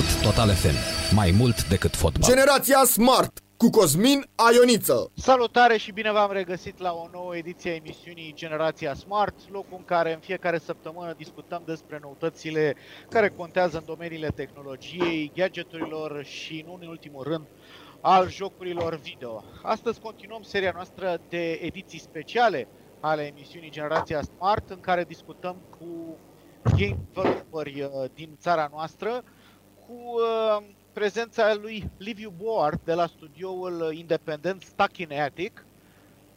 Sport Total FM. Mai mult decât fotbal. Generația Smart cu Cosmin Aioniță. Salutare și bine v-am regăsit la o nouă ediție a emisiunii Generația Smart, locul în care în fiecare săptămână discutăm despre noutățile care contează în domeniile tehnologiei, gadgeturilor și, nu în ultimul rând, al jocurilor video. Astăzi continuăm seria noastră de ediții speciale ale emisiunii Generația Smart, în care discutăm cu game developeri uh, din țara noastră, cu uh, prezența lui Liviu Boar de la studioul independent Stuck in Attic,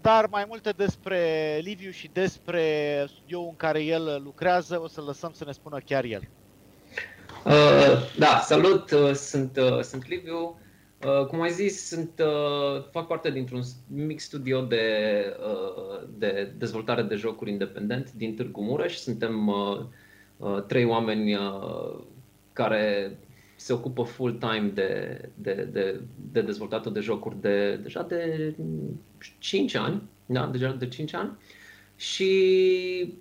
dar mai multe despre Liviu și despre studioul în care el lucrează o să lăsăm să ne spună chiar el. Uh, da, salut, uh, sunt, uh, sunt Liviu. Uh, cum ai zis, sunt, uh, fac parte dintr-un mic studio de, uh, de dezvoltare de jocuri independent din Târgu Mureș. Suntem uh, uh, trei oameni uh, care se ocupă full-time de, de, de, de dezvoltatul de jocuri de deja de 5 ani, da, deja de 5 ani. Și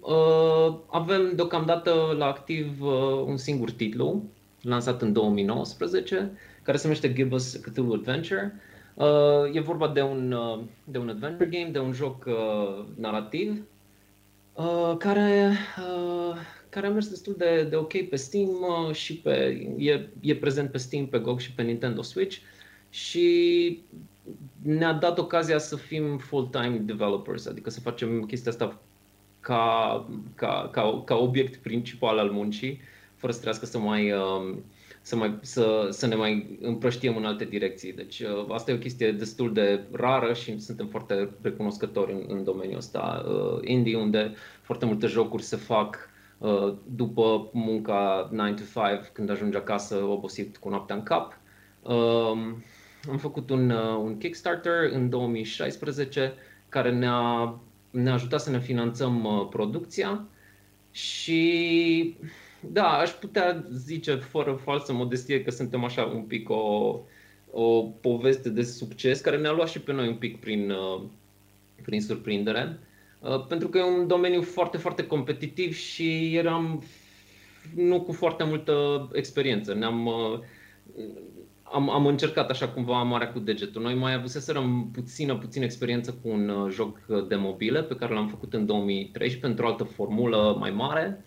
uh, avem deocamdată la activ uh, un singur titlu, lansat în 2019, care se numește Give Us Cthulhu Adventure. Uh, e vorba de un, uh, de un adventure game, de un joc uh, narrativ, uh, care, uh, care a mers destul de, de ok pe Steam uh, și pe, e, e prezent pe Steam, pe GOG și pe Nintendo Switch și ne-a dat ocazia să fim full-time developers, adică să facem chestia asta ca, ca, ca, ca obiect principal al muncii, fără să trească să mai, să, mai, să, să ne mai împrăștiem în alte direcții. Deci asta e o chestie destul de rară și suntem foarte recunoscători în, în domeniul ăsta indie, unde foarte multe jocuri se fac Uh, după munca 9 to 5, când ajungi acasă obosit cu noaptea în cap. Um, am făcut un, uh, un Kickstarter în 2016 care ne-a, ne-a ajutat să ne finanțăm uh, producția și da, aș putea zice fără falsă modestie că suntem așa un pic o, o poveste de succes care ne-a luat și pe noi un pic prin, prin surprindere. Uh, pentru că e un domeniu foarte, foarte competitiv și eram nu cu foarte multă experiență. Ne-am, uh, am, am încercat așa cumva marea cu degetul. Noi mai avuseserăm puțină, puțină experiență cu un uh, joc de mobile pe care l-am făcut în 2013 pentru o altă formulă mai mare.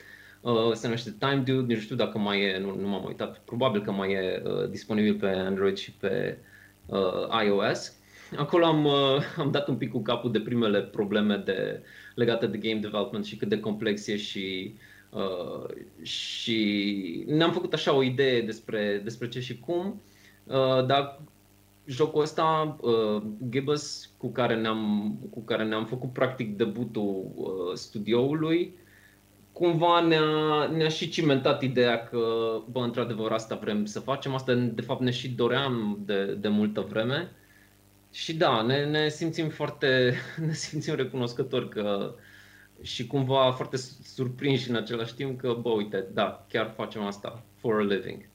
Se numește Time Dude, nu știu dacă mai e, nu, nu m-am uitat, probabil că mai e disponibil pe Android și pe uh, iOS. Acolo am, uh, am dat un pic cu capul de primele probleme de, legate de game development și cât de complex e și, uh, și ne-am făcut așa o idee despre, despre ce și cum, uh, dar jocul ăsta, uh, Gibbous, cu care ne-am, cu care ne-am făcut practic debutul uh, studioului, cumva ne-a, ne-a și cimentat ideea că, bă, într-adevăr, asta vrem să facem, asta de fapt ne și doream de, de multă vreme. Și da, ne, ne simțim foarte, ne simțim recunoscători că și cumva foarte surprinși în același timp că, bă, uite, da, chiar facem asta for a living.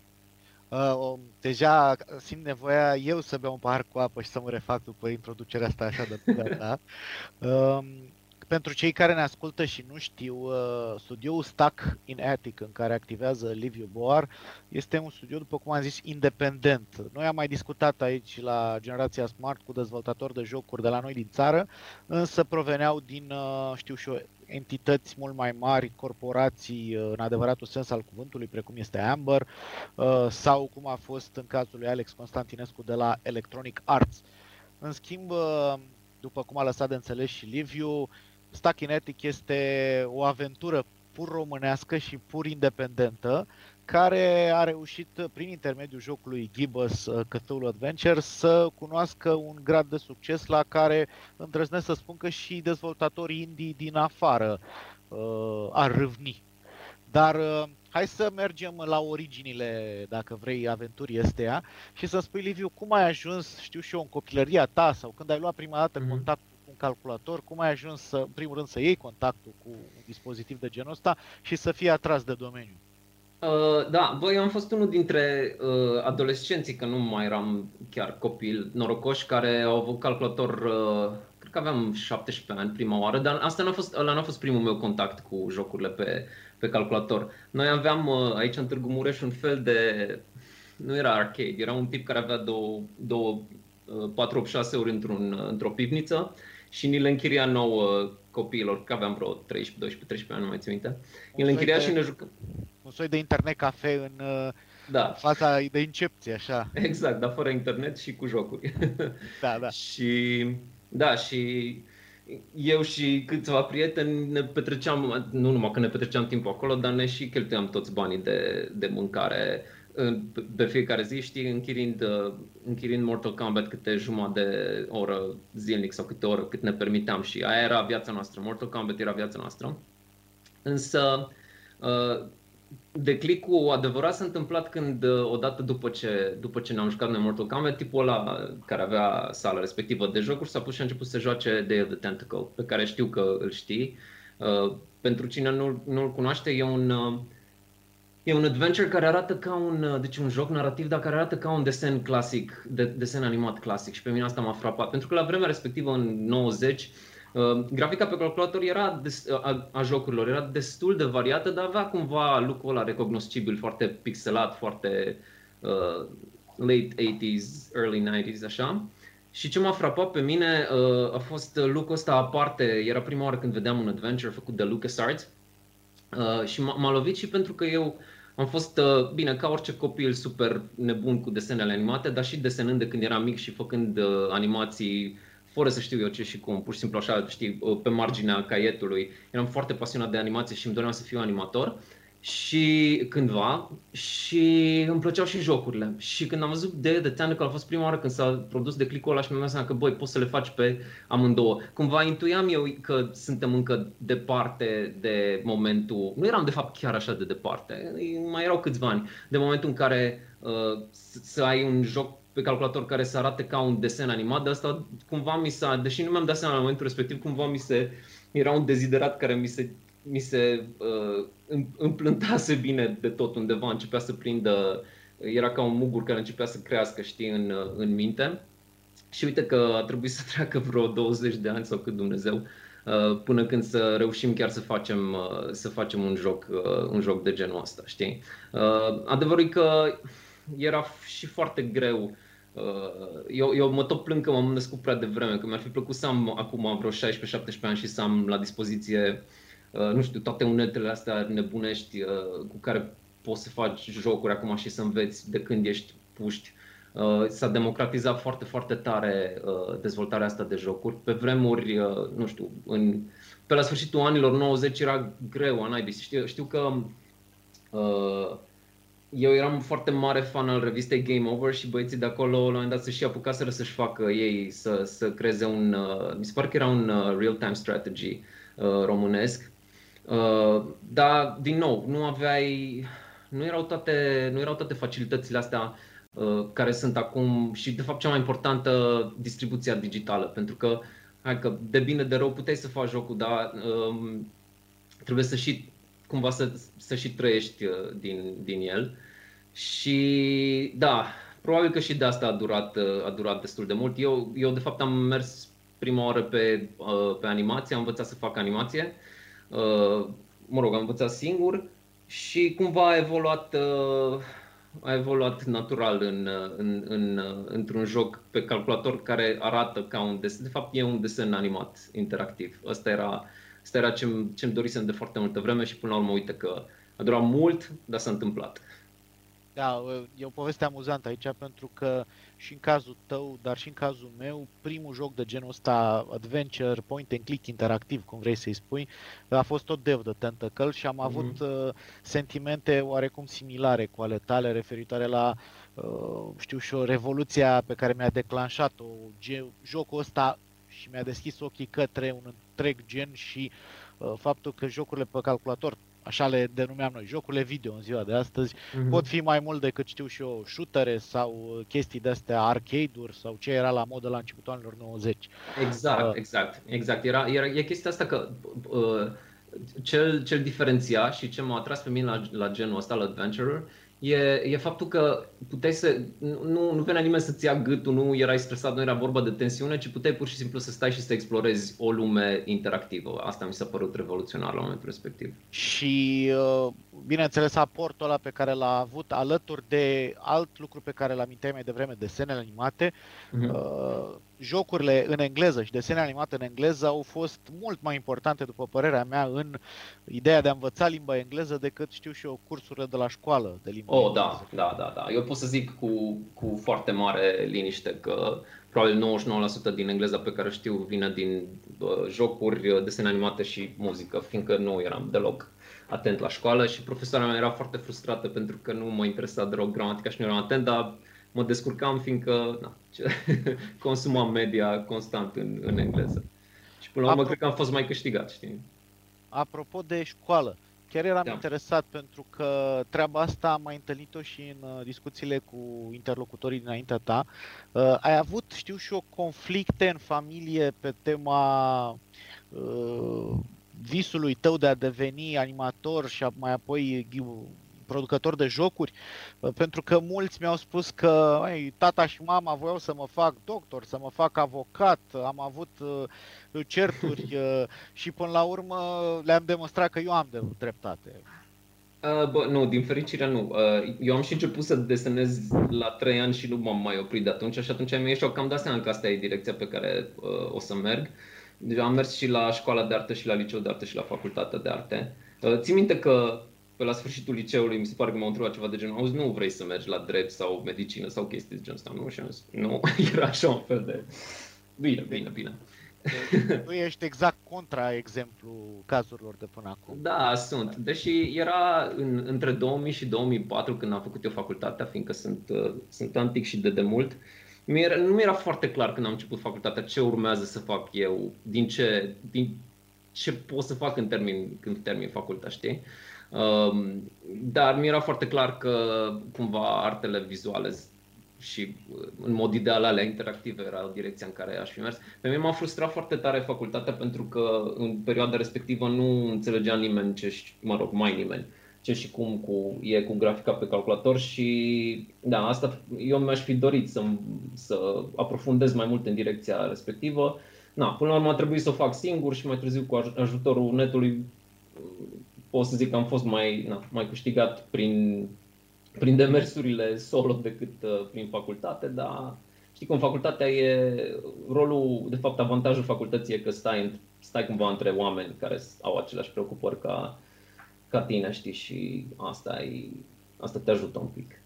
Uh, deja simt nevoia eu să beau un pahar cu apă și să mă refac după introducerea asta așa de ta. Uh, pentru cei care ne ascultă și nu știu, uh, studioul Stuck in Attic, în care activează Liviu Boar, este un studio, după cum am zis, independent. Noi am mai discutat aici la Generația Smart cu dezvoltatori de jocuri de la noi din țară, însă proveneau din, uh, știu și eu, entități mult mai mari, corporații uh, în adevăratul sens al cuvântului, precum este Amber, sau cum a fost în cazul lui Alex Constantinescu de la Electronic Arts. În schimb, după cum a lăsat de înțeles și Liviu, Stachinetic este o aventură pur românească și pur independentă, care a reușit prin intermediul jocului Gibbous uh, Cthulhu Adventure să cunoască un grad de succes la care îndrăznesc să spun că și dezvoltatorii indie din afară uh, ar râvni. Dar uh, hai să mergem la originile, dacă vrei, aventurii astea și să spui, Liviu, cum ai ajuns, știu și eu, în copilăria ta sau când ai luat prima dată mm-hmm. contact calculator, cum ai ajuns să, în primul rând, să iei contactul cu un dispozitiv de genul ăsta și să fii atras de domeniu? Uh, da, băi, eu am fost unul dintre uh, adolescenții, că nu mai eram chiar copil norocoși, care au avut calculator, uh, cred că aveam 17 ani prima oară, dar asta n-a fost, ăla n-a fost primul meu contact cu jocurile pe, pe calculator. Noi aveam uh, aici în Târgu Mureș un fel de nu era arcade, era un tip care avea două, două 486 ori într-un, într-o pivniță și ni le închiria nouă copiilor, că aveam vreo 13, 12, 13 ani, nu mai țin minte. Ni le închiria de, și ne jucăm. Un soi de internet cafe în da. faza de incepție, așa. Exact, dar fără internet și cu jocuri. Da, da. și da, și eu și câțiva prieteni ne petreceam, nu numai că ne petreceam timpul acolo, dar ne și cheltuiam toți banii de, de mâncare pe fiecare zi, știi, închirind, închirind Mortal Kombat câte jumătate de oră zilnic sau câte oră cât ne permiteam și aia era viața noastră, Mortal Kombat era viața noastră. Însă declicul adevărat s-a întâmplat când, uh, odată după ce, după ce ne-am jucat noi Mortal Kombat, tipul ăla care avea sala respectivă de jocuri s-a pus și a început să joace Day of the Tentacle, pe care știu că îl știi. Uh, pentru cine nu, nu-l cunoaște, e un, uh, e un adventure care arată ca un, deci un joc narrativ, dar care arată ca un desen clasic, de, desen animat clasic și pe mine asta m-a frapat. Pentru că la vremea respectivă, în 90, Uh, grafica pe calculator era des, a, a jocurilor era destul de variată, dar avea cumva lucrul ăla recognoscibil, foarte pixelat, foarte uh, late 80s, early 90s, așa. Și ce m-a frapat pe mine uh, a fost lucrul ăsta aparte. Era prima oară când vedeam un adventure făcut de LucasArts uh, și m-a, m-a lovit și pentru că eu am fost, uh, bine, ca orice copil super nebun cu desenele animate, dar și desenând de când eram mic și făcând uh, animații fără să știu eu ce și cum, pur și simplu așa, știi, pe marginea caietului. Eram foarte pasionat de animație și îmi doream să fiu animator și cândva și îmi plăceau și jocurile. Și când am văzut de The Tentacle a fost prima oară când s-a produs de clicul ăla și mi-am dat seama că băi, poți să le faci pe amândouă. Cumva intuiam eu că suntem încă departe de momentul, nu eram de fapt chiar așa de departe, mai erau câțiva ani, de momentul în care uh, să ai un joc pe calculator care să arate ca un desen animat, de asta cumva mi s-a, deși nu mi-am dat seama la momentul respectiv, cumva mi se, era un deziderat care mi se, mi se uh, împlântase bine de tot undeva, începea să prindă, era ca un mugur care începea să crească, știi, în, în minte. Și uite că a trebuit să treacă vreo 20 de ani sau cât Dumnezeu uh, până când să reușim chiar să facem, uh, să facem un, joc, uh, un joc de genul ăsta, știi? Adevărul e că era și foarte greu. Uh, eu, eu mă tot plâng că m-am născut prea devreme, că mi-ar fi plăcut să am acum vreo 16-17 ani și să am la dispoziție, uh, nu știu, toate uneltele astea nebunești uh, cu care poți să faci jocuri acum și să înveți de când ești puști. S-a democratizat foarte, foarte tare dezvoltarea asta de jocuri. Pe vremuri, nu știu, în, pe la sfârșitul anilor 90 era greu, anaibii. Știu, știu că uh, eu eram foarte mare fan al revistei Game Over și băieții de acolo la un moment dat să-și apucaseră să-și facă ei, să, să creeze un, uh, mi se pare că era un uh, real-time strategy uh, românesc. Uh, dar, din nou, nu aveai, nu erau toate, nu erau toate facilitățile astea uh, care sunt acum și, de fapt, cea mai importantă, distribuția digitală, pentru că, hai că de bine de rău puteai să faci jocul, dar uh, trebuie să și cumva să, să și trăiești uh, din, din el. Și da, probabil că și de asta a durat, uh, a durat destul de mult. Eu, eu de fapt am mers prima oară pe, uh, pe animație, am învățat să fac animație. Mă rog, am învățat singur și cumva a evoluat, a evoluat natural în, în, în, într-un joc pe calculator care arată ca un desen. De fapt, e un desen animat interactiv. Asta era Asta era ce-mi, ce-mi dorisem de foarte multă vreme și până la urmă uite că a durat mult, dar s-a întâmplat. Da, e o poveste amuzantă aici pentru că și în cazul tău, dar și în cazul meu, primul joc de genul ăsta, adventure, point and click interactiv, cum vrei să-i spui, a fost tot Dev de Tentacle și am mm-hmm. avut uh, sentimente oarecum similare cu ale tale referitoare la, uh, știu și o revoluția pe care mi-a declanșat-o, ge- jocul ăsta și mi-a deschis ochii către un întreg gen și uh, faptul că jocurile pe calculator, așa le denumeam noi, jocurile video în ziua de astăzi, mm-hmm. pot fi mai mult decât știu și eu, shootere sau chestii de-astea, arcade-uri sau ce era la modă la începutul anilor 90. Exact, uh, exact, exact. Era, era, e chestia asta că uh, cel, cel diferenția și ce m-a atras pe mine la, la genul ăsta, la Adventurer, e, e faptul că puteai să, nu, nu venea nimeni să-ți ia gâtul, nu erai stresat, nu era vorba de tensiune, ci puteai pur și simplu să stai și să explorezi o lume interactivă. Asta mi s-a părut revoluționar la momentul respectiv. Și, uh, bineînțeles, aportul ăla pe care l-a avut alături de alt lucru pe care l-aminteai mai devreme, desenele animate, uh-huh. uh, jocurile în engleză și desenele animate în engleză au fost mult mai importante, după părerea mea, în ideea de a învăța limba engleză decât, știu și eu, cursurile de la școală de limba oh, da, engleză. da, da, da, da. Eu pot să zic cu, cu foarte mare liniște că probabil 99% din engleza pe care știu vine din uh, jocuri, desene animate și muzică, fiindcă nu eram deloc atent la școală și profesoara mea era foarte frustrată pentru că nu mă interesa deloc gramatica și nu eram atent, dar mă descurcam fiindcă na, consumam media constant în, în engleză. Și până la urmă cred că am fost mai câștigat, știi? Apropo de școală, chiar eram da. interesat pentru că treaba asta am mai întâlnit-o și în uh, discuțiile cu interlocutorii dinaintea ta. Uh, ai avut, știu și eu, conflicte în familie pe tema uh, visului tău de a deveni animator și mai apoi producător de jocuri, uh, pentru că mulți mi-au spus că ai, tata și mama voiau să mă fac doctor, să mă fac avocat, am avut uh, certuri uh, și până la urmă le-am demonstrat că eu am de dreptate. Uh, bă, nu, din fericire nu. Uh, eu am și început să desenez la 3 ani și nu m-am mai oprit de atunci și atunci mi-a ieșit cam dat seama că asta e direcția pe care uh, o să merg. Deja am mers și la școala de artă și la liceu de artă și la facultatea de arte. Uh, țin minte că pe la sfârșitul liceului mi se pare că m-au întrebat ceva de genul, auzi, nu vrei să mergi la drept sau medicină sau chestii de genul ăsta, nu? Și am zis, nu, era așa un fel de... Bine, bine, bine. Tu ești exact contra exemplu cazurilor de până acum. Da, sunt. Deși era în, între 2000 și 2004 când am făcut eu facultatea, fiindcă sunt, uh, sunt antic și de demult, mi-era, nu mi era foarte clar când am început facultatea ce urmează să fac eu, din ce, din ce pot să fac în termin, când termin facultatea, știi? Um, dar mi era foarte clar că cumva artele vizuale și uh, în mod ideal alea interactive era direcția în care aș fi mers. Pe mine m-a frustrat foarte tare facultatea pentru că în perioada respectivă nu înțelegea nimeni ce, mă rog, mai nimeni, ce și cum cu, e cu grafica pe calculator și da, asta eu mi-aș fi dorit să, să aprofundez mai mult în direcția respectivă. Na, până la urmă a trebuit să o fac singur și mai târziu cu ajutorul netului pot să zic că am fost mai, na, mai câștigat prin, prin demersurile solo decât uh, prin facultate, dar știi cum facultatea e, rolul, de fapt avantajul facultății e că stai, stai cumva între oameni care au aceleași preocupări ca, ca tine, știi, și asta, e, asta te ajută un pic.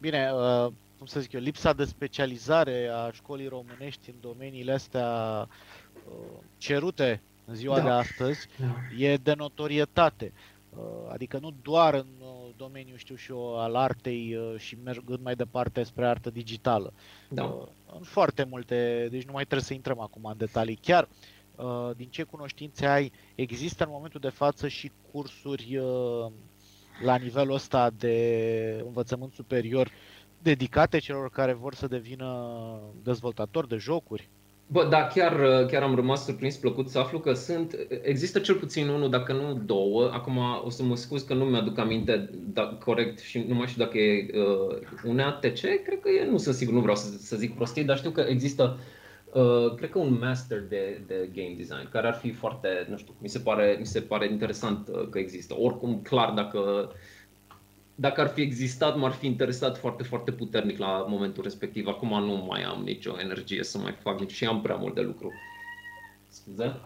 Bine, uh, cum să zic eu, lipsa de specializare a școlii românești în domeniile astea uh, cerute în ziua da. de astăzi da. e de notorietate. Uh, adică nu doar în uh, domeniul, știu și eu, al artei uh, și mergând mai departe spre artă digitală. Da. În foarte multe, deci nu mai trebuie să intrăm acum în detalii. Chiar, din ce cunoștințe ai, există în momentul de față și cursuri la nivelul ăsta de învățământ superior dedicate celor care vor să devină dezvoltatori de jocuri? Bă, da, chiar, chiar am rămas surprins, plăcut să aflu că sunt, există cel puțin unul, dacă nu două, acum o să mă scuz că nu mi-aduc aminte da, corect și nu mai știu dacă e uh, un ATC, cred că e, nu sunt sigur, nu vreau să, să zic prostii, dar știu că există, uh, cred că un master de, de game design, care ar fi foarte, nu știu, mi se pare, mi se pare interesant uh, că există. Oricum, clar, dacă dacă ar fi existat, m-ar fi interesat foarte, foarte puternic la momentul respectiv. Acum nu mai am nicio energie să mai fac nici și am prea mult de lucru. Scuze?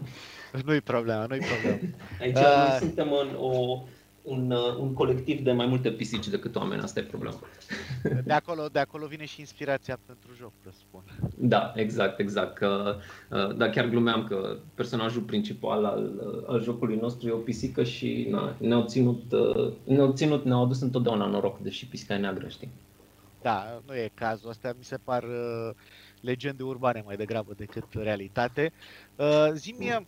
Nu-i problema, nu-i problema. Aici uh... suntem în o un, uh, un colectiv de mai multe pisici decât oameni, asta e problema. De acolo, de acolo vine și inspirația pentru joc, presupun. Da, exact, exact. Că, uh, da, chiar glumeam că personajul principal al, uh, al jocului nostru e o pisică și na, ne-au ținut, ne-au ținut, ne-au adus întotdeauna noroc, deși pisica e neagră, știi? Da, nu e cazul. Astea mi se par uh, legende urbane mai degrabă decât realitate. Uh, zi-mi,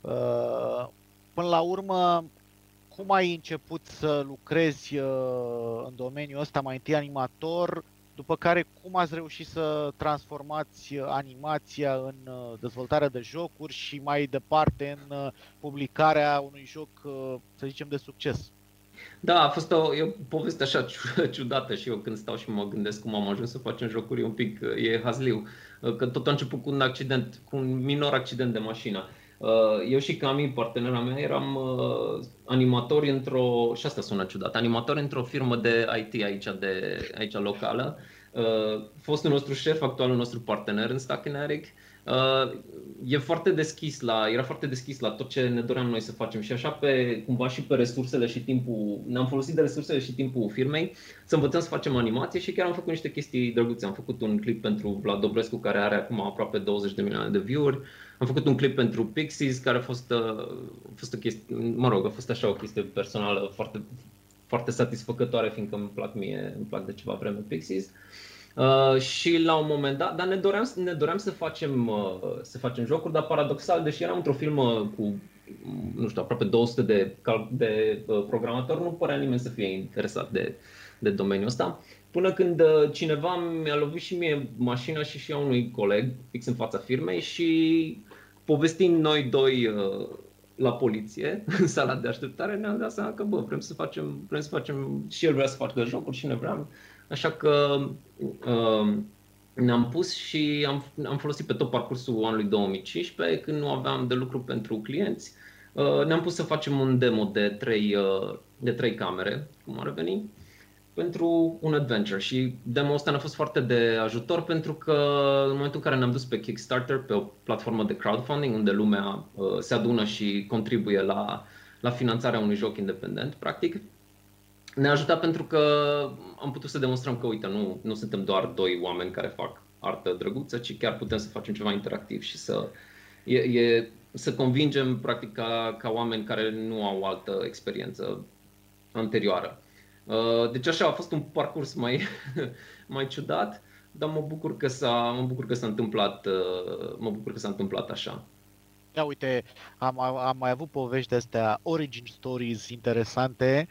uh, până la urmă, cum ai început să lucrezi uh, în domeniul ăsta, mai întâi animator, după care cum ați reușit să transformați animația în uh, dezvoltarea de jocuri și mai departe în uh, publicarea unui joc, să zicem, de succes? Da, a fost o, e o poveste așa ciudată și eu când stau și mă gândesc cum am ajuns să facem jocuri un pic, e hazliu. Că tot a început cu un accident, cu un minor accident de mașină. Eu și Cami, partenera mea, eram animatori într-o, și asta sună ciudat, animatori într-o firmă de IT aici, de, aici locală. Fostul nostru șef, actualul nostru partener în Stackineric, uh, e foarte deschis la, era foarte deschis la tot ce ne doream noi să facem și așa pe, cumva și pe resursele și timpul, ne-am folosit de resursele și timpul firmei să învățăm să facem animație și chiar am făcut niște chestii drăguțe. Am făcut un clip pentru Vlad Dobrescu care are acum aproape 20 de milioane de view-uri. Am făcut un clip pentru Pixies care a fost, uh, a fost o chestie, mă rog, a fost așa o chestie personală foarte, foarte satisfăcătoare fiindcă îmi plac mie, îmi plac de ceva vreme Pixies. Uh, și la un moment dat, dar ne doream, ne doream să, facem, uh, să facem jocuri, dar paradoxal, deși eram într-o filmă cu, nu știu, aproape 200 de, de uh, programatori, nu părea nimeni să fie interesat de, de domeniul ăsta. Până când uh, cineva mi-a lovit și mie mașina și și a unui coleg fix în fața firmei și povestind noi doi uh, la poliție, în sala de așteptare, ne-am dat seama că, bă, vrem să facem, vrem să facem, și el vrea să facă jocuri și ne vreau Așa că uh, ne-am pus și am, am folosit pe tot parcursul anului 2015, când nu aveam de lucru pentru clienți. Uh, ne-am pus să facem un demo de trei, uh, de trei camere, cum ar veni, pentru un adventure și demo ăsta ne-a fost foarte de ajutor pentru că în momentul în care ne-am dus pe Kickstarter, pe o platformă de crowdfunding unde lumea uh, se adună și contribuie la, la finanțarea unui joc independent, practic, ne-a ajutat pentru că am putut să demonstrăm că, uite, nu, nu suntem doar doi oameni care fac artă drăguță, ci chiar putem să facem ceva interactiv și să, e, e, să convingem, practic, ca, ca oameni care nu au altă experiență anterioară. Uh, deci așa a fost un parcurs mai, mai ciudat, dar mă bucur că s-a, mă bucur că s-a întâmplat, uh, mă bucur că s-a întâmplat așa. Da, uite, am, am mai avut povești de astea, origin stories interesante,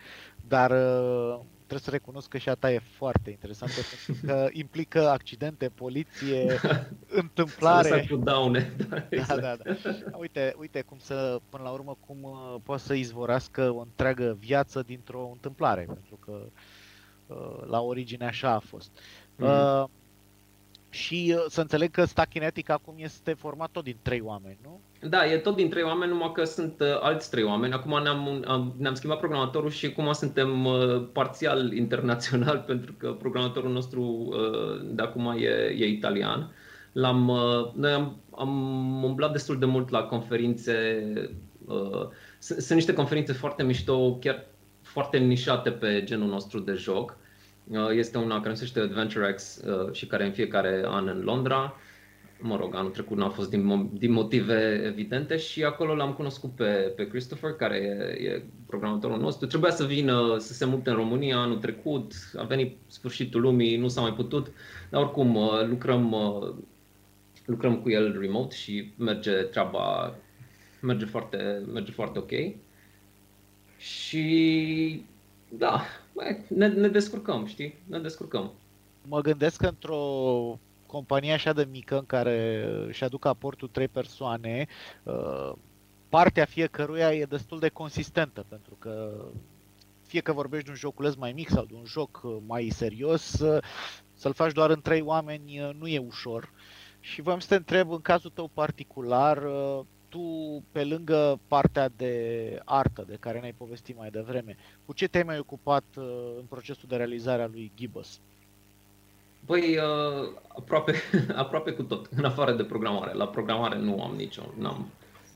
dar uh, trebuie să recunosc că și a ta e foarte interesantă pentru că implică accidente, poliție, întâmplare. cu daune. Da, da, exact. da, da. Uite, uite cum să, până la urmă, cum uh, poate să izvorască o întreagă viață dintr-o întâmplare, pentru că uh, la origine așa a fost. Mm-hmm. Uh, și uh, să înțeleg că Stachinetic acum este format tot din trei oameni, nu? Da, e tot din trei oameni, numai că sunt uh, alți trei oameni. Acum ne-am, am, ne-am schimbat programatorul și acum suntem uh, parțial internațional pentru că programatorul nostru uh, de acum e, e italian. L-am, uh, noi am, am umblat destul de mult la conferințe. Uh, sunt, sunt niște conferințe foarte mișto, chiar foarte nișate pe genul nostru de joc. Uh, este una care se numește Adventure X uh, și care în fiecare an în Londra. Mă rog, anul trecut nu a fost din, din motive evidente și acolo l-am cunoscut pe, pe Christopher, care e, e programatorul nostru. Trebuia să vină să se mute în România anul trecut, a venit sfârșitul lumii, nu s-a mai putut, dar oricum uh, lucrăm, lucrăm cu el remote și merge treaba, merge foarte, merge foarte ok. Și da, ne, ne descurcăm, știi? Ne descurcăm. Mă gândesc că într-o companie așa de mică în care își aduc aportul trei persoane, uh, partea fiecăruia e destul de consistentă, pentru că fie că vorbești de un joculeț mai mic sau de un joc mai serios, uh, să-l faci doar în trei oameni uh, nu e ușor. Și voiam să te întreb, în cazul tău particular, tu, pe lângă partea de artă de care ne-ai povestit mai devreme, cu ce te-ai mai ocupat uh, în procesul de realizare a lui Gibbous? Băi, uh, aproape, aproape cu tot, în afară de programare. La programare nu am nicio, n-am,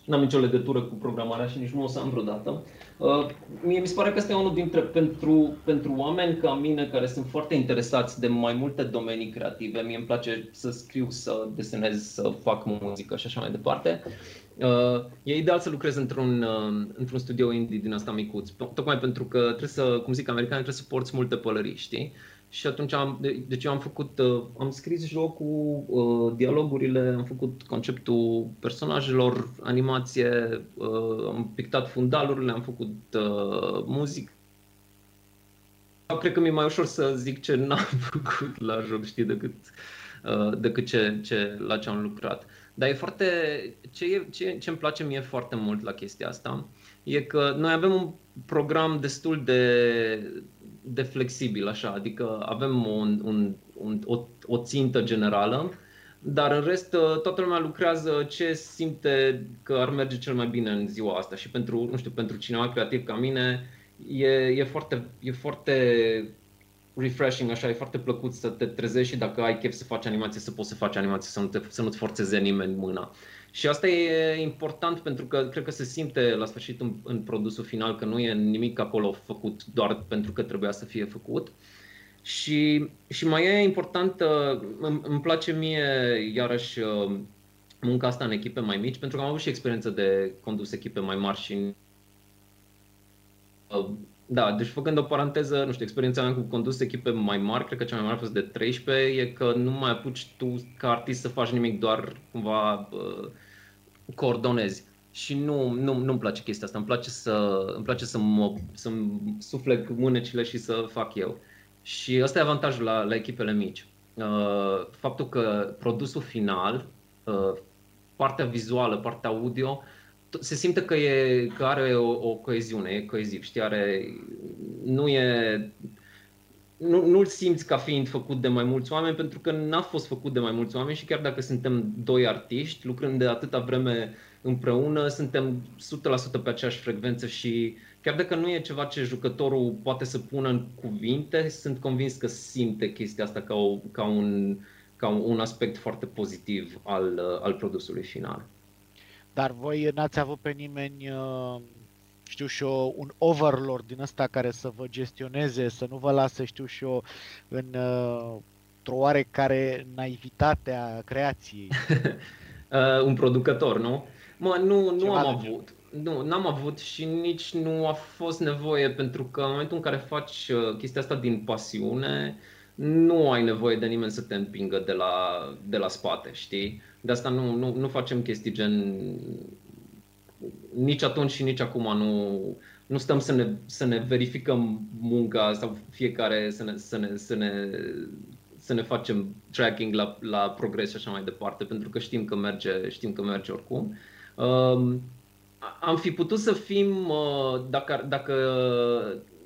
n-am nicio legătură cu programarea și nici nu o să am vreodată. Uh, mie mi se pare că este unul dintre, pentru, pentru oameni ca mine care sunt foarte interesați de mai multe domenii creative, mie îmi place să scriu, să desenez, să fac muzică și așa mai departe. Uh, e ideal să lucrezi într-un, uh, într-un studio indie din asta micuț, tocmai pentru că trebuie să, cum zic americanii, trebuie să porți multe pălării, știi? Și atunci am, de, deci eu am făcut, uh, am scris jocul, uh, dialogurile, am făcut conceptul personajelor, animație, uh, am pictat fundalurile, am făcut uh, muzică. Cred că mi-e mai ușor să zic ce n-am făcut la joc, știi, decât, uh, decât ce, ce, la ce am lucrat. Dar e foarte, ce, e, ce, ce îmi place mie foarte mult la chestia asta e că noi avem un program destul de, de flexibil, așa, adică avem un, un, un, o, o țintă generală, dar în rest toată lumea lucrează ce simte că ar merge cel mai bine în ziua asta și pentru, nu știu, pentru cineva creativ ca mine e, e, foarte, e foarte refreshing, așa, e foarte plăcut să te trezești și dacă ai chef să faci animație, să poți să faci animație, să, nu te, să nu-ți forțeze nimeni mâna. Și asta e important pentru că cred că se simte la sfârșit în, în produsul final că nu e nimic acolo făcut doar pentru că trebuia să fie făcut. Și, și mai e important, îmi, îmi place mie iarăși munca asta în echipe mai mici, pentru că am avut și experiență de condus echipe mai mari și da, deci făcând o paranteză, nu știu, experiența mea cu condus echipe mai mari, cred că cea mai mare a fost de 13, e că nu mai apuci tu ca artist să faci nimic, doar cumva uh, coordonezi. Și nu, nu, nu-mi place chestia asta, îmi place să, îmi place să mă să sufleg mânecile și să fac eu. Și ăsta e avantajul la, la echipele mici. Uh, faptul că produsul final, uh, partea vizuală, partea audio, se simte că, e, că are o, o coeziune, e coeziv, știi, are, nu e, nu, nu-l simți ca fiind făcut de mai mulți oameni pentru că n-a fost făcut de mai mulți oameni și chiar dacă suntem doi artiști, lucrând de atâta vreme împreună, suntem 100% pe aceeași frecvență și chiar dacă nu e ceva ce jucătorul poate să pună în cuvinte, sunt convins că simte chestia asta ca, o, ca, un, ca un aspect foarte pozitiv al, al produsului final. Dar voi n-ați avut pe nimeni, uh, știu și eu, un overlord din ăsta care să vă gestioneze, să nu vă lase, știu și eu, în uh, o oarecare naivitate a creației. uh, un producător, nu? Mă, nu, nu am avut. Nu, n-am avut și nici nu a fost nevoie pentru că în momentul în care faci uh, chestia asta din pasiune, nu ai nevoie de nimeni să te împingă de la, de la spate, știi? De asta nu, nu, nu facem chestii gen nici atunci și nici acum nu, nu stăm să ne, să ne verificăm munca sau fiecare să ne, să ne, să ne, să ne facem tracking la, la progres și așa mai departe, pentru că știm că merge, știm că merge oricum. Um, am fi putut să fim, uh, dacă, dacă,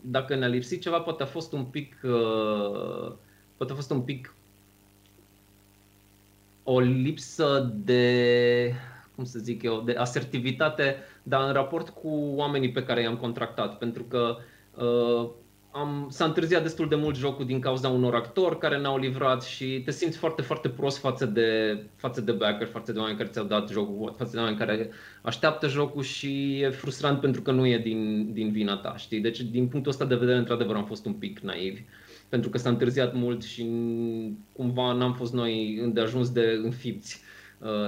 dacă ne-a lipsit ceva, poate a fost un pic, uh, poate a fost un pic o lipsă de, cum să zic eu, de asertivitate, dar în raport cu oamenii pe care i-am contractat, pentru că uh, am, s-a întârziat destul de mult jocul din cauza unor actori care n-au livrat și te simți foarte, foarte prost față de, față de backer, față de oameni care ți-au dat jocul, față de oameni care așteaptă jocul și e frustrant pentru că nu e din, din vina ta, știi? Deci, din punctul ăsta de vedere, într-adevăr, am fost un pic naivi. Uh, pentru că s-a întârziat mult și cumva n-am fost noi îndeajuns de înfipți uh,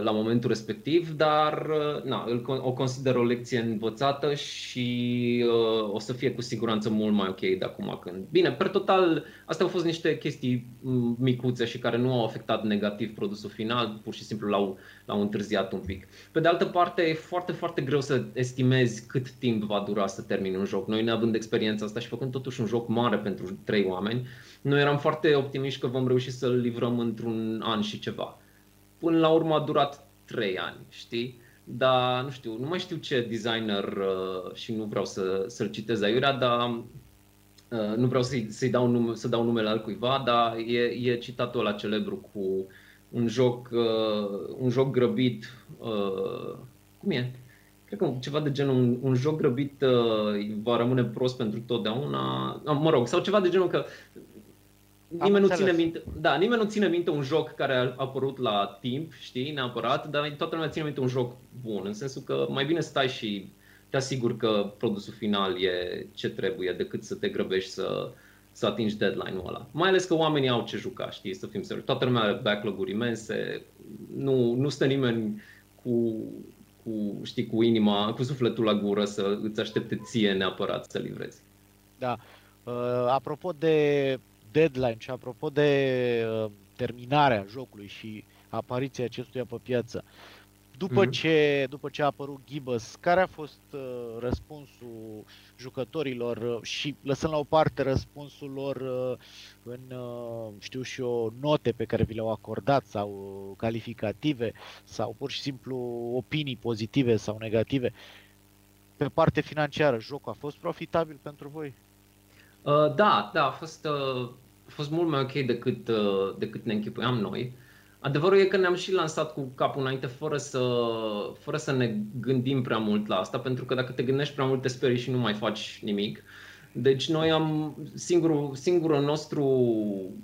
la momentul respectiv, dar uh, na, o consider o lecție învățată și uh, o să fie cu siguranță mult mai ok de acum când. Bine, per total, astea au fost niște chestii mm, micuțe și care nu au afectat negativ produsul final, pur și simplu l-au, l-au întârziat un pic. Pe de altă parte, e foarte, foarte greu să estimezi cât timp va dura să termini un joc. Noi, neavând experiența asta și făcând totuși un joc mare pentru trei oameni, noi eram foarte optimiști că vom reuși să-l livrăm într-un an și ceva. Până la urmă a durat trei ani, știi? Dar nu știu, nu mai știu ce designer uh, și nu vreau să, să-l citez aiurea, dar uh, nu vreau să-i, să-i dau nume, să dau numele altcuiva, dar e, e citatul ăla celebru cu un joc, uh, un joc grăbit, uh, cum e? Cred că ceva de genul, un, un joc grăbit uh, va rămâne prost pentru totdeauna, mă rog, sau ceva de genul că nimeni nu, ține minte, da, nimeni nu ține minte un joc care a apărut la timp, știi, neapărat, dar toată lumea ține minte un joc bun, în sensul că mai bine stai și te asiguri că produsul final e ce trebuie decât să te grăbești să, să atingi deadline-ul ăla. Mai ales că oamenii au ce juca, știi, să fim serioși. Toată lumea are backlog-uri imense, nu, nu stă nimeni cu, cu, știi, cu inima, cu sufletul la gură să îți aștepte ție neapărat să livrezi. Da. Uh, apropo de deadline și apropo de uh, terminarea jocului și apariția acestuia pe piață, După, mm. ce, după ce a apărut Gibbous, care a fost uh, răspunsul jucătorilor uh, și lăsând la o parte răspunsul lor uh, în, uh, știu și eu, note pe care vi le-au acordat sau calificative sau pur și simplu opinii pozitive sau negative? Pe parte financiară, jocul a fost profitabil pentru voi? Uh, da, da, a fost, uh, a fost mult mai ok decât, uh, decât ne închipuiam noi. Uh, Adevărul e că ne-am și lansat cu capul înainte fără să, fără să ne gândim prea mult la asta, pentru că dacă te gândești prea mult te sperii și nu mai faci nimic. Deci noi am, singurul, singurul nostru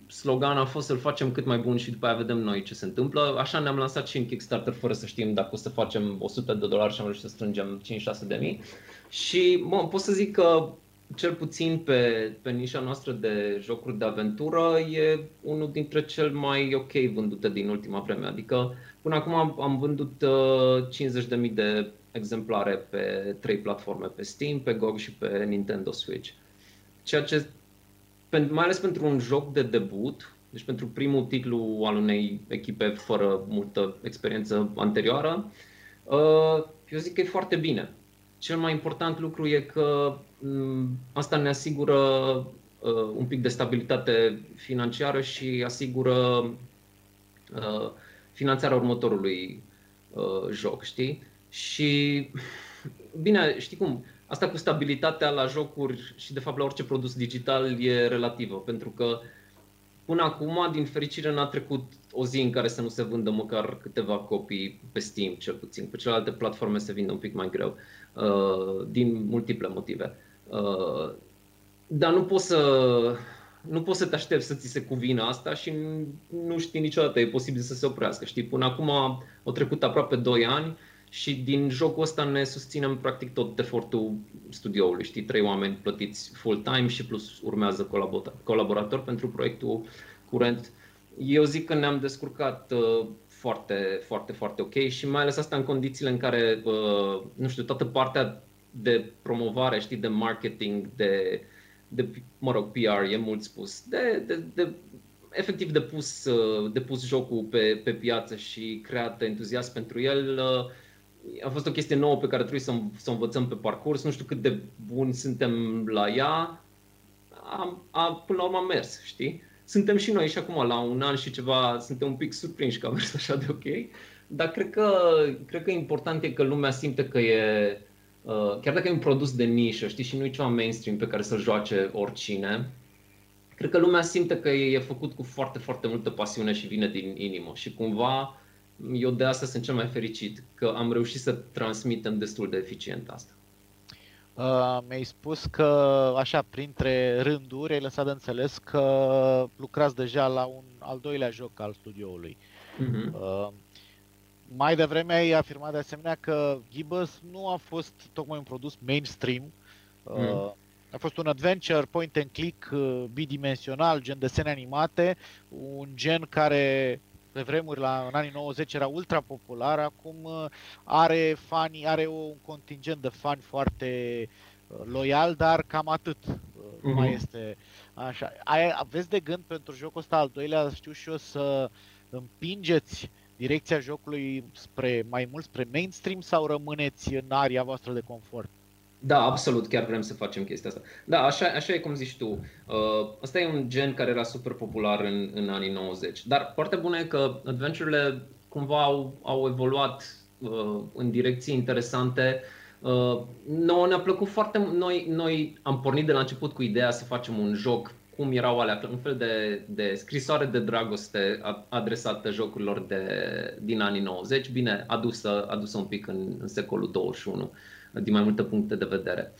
slogan a fost să-l facem cât mai bun și după aia vedem noi ce se întâmplă. Așa ne-am lansat și în Kickstarter fără să știm dacă o să facem 100 de dolari și am reușit să strângem 5-6 de mii. Și bă, pot să zic că cel puțin pe, pe nișa noastră de jocuri de aventură, e unul dintre cel mai ok vândute din ultima vreme. Adică până acum am, am vândut uh, 50.000 de exemplare pe trei platforme, pe Steam, pe GOG și pe Nintendo Switch. Ceea ce, mai ales pentru un joc de debut, deci pentru primul titlu al unei echipe fără multă experiență anterioară, uh, eu zic că e foarte bine. Cel mai important lucru e că Mm, asta ne asigură uh, un pic de stabilitate financiară și asigură uh, finanțarea următorului uh, joc, știi? Și bine, știi cum, asta cu stabilitatea la jocuri și de fapt la orice produs digital e relativă, pentru că până acum, din fericire, n-a trecut o zi în care să nu se vândă măcar câteva copii pe Steam, cel puțin. Pe celelalte platforme se vinde un pic mai greu, din multiple motive. Uh, dar nu poți să nu poți să te aștepți să ți se cuvină asta și nu știi niciodată, e posibil să se oprească. Știi, până acum au trecut aproape 2 ani și din jocul ăsta ne susținem practic tot efortul studioului, știi, trei oameni plătiți full-time și plus urmează colaborator pentru proiectul curent. Eu zic că ne-am descurcat uh, foarte, foarte, foarte ok și mai ales asta în condițiile în care, uh, nu știu, toată partea de promovare, știi, de marketing, de, de mă rog, PR, e mult spus, de, de, de efectiv de pus, uh, de pus jocul pe, pe piață și creat entuziasm pentru el. Uh, a fost o chestie nouă pe care trebuie să, să o învățăm pe parcurs. Nu știu cât de buni suntem la ea. A, a, până la urmă a mers, știi? Suntem și noi și acum la un an și ceva, suntem un pic surprinși că a mers așa de ok. Dar cred că, cred că important e că lumea simte că e, Uh, chiar dacă e un produs de nișă, știi, și nu e ceva mainstream pe care să-l joace oricine, cred că lumea simte că e, e făcut cu foarte, foarte multă pasiune și vine din inimă și cumva eu de asta sunt cel mai fericit, că am reușit să transmitem destul de eficient asta. Uh, mi-ai spus că, așa, printre rânduri, ai lăsat de înțeles că lucrați deja la un al doilea joc al studioului. Uh-huh. Uh, mai devreme ai afirmat de asemenea că Gibbous nu a fost tocmai un produs mainstream. Mm. Uh, a fost un adventure point and click uh, bidimensional, gen desene animate, un gen care pe vremuri, la, în anii 90, era ultra popular, acum uh, are fani, are un contingent de fani foarte uh, loial, dar cam atât. Mm-hmm. Mai este așa. Ai, aveți de gând pentru jocul ăsta al doilea, știu și eu, să împingeți direcția jocului spre mai mult spre mainstream sau rămâneți în aria voastră de confort? Da, absolut, chiar vrem să facem chestia asta. Da, așa, așa e cum zici tu. Uh, asta e un gen care era super popular în, în anii 90. Dar partea bună e că adventure-urile cumva au, au evoluat uh, în direcții interesante. Uh, nouă ne-a plăcut foarte Noi, noi am pornit de la început cu ideea să facem un joc cum erau alea, un fel de, de scrisoare de dragoste adresată jocurilor de, din anii 90, bine adusă, adusă un pic în, în secolul 21, din mai multe puncte de vedere.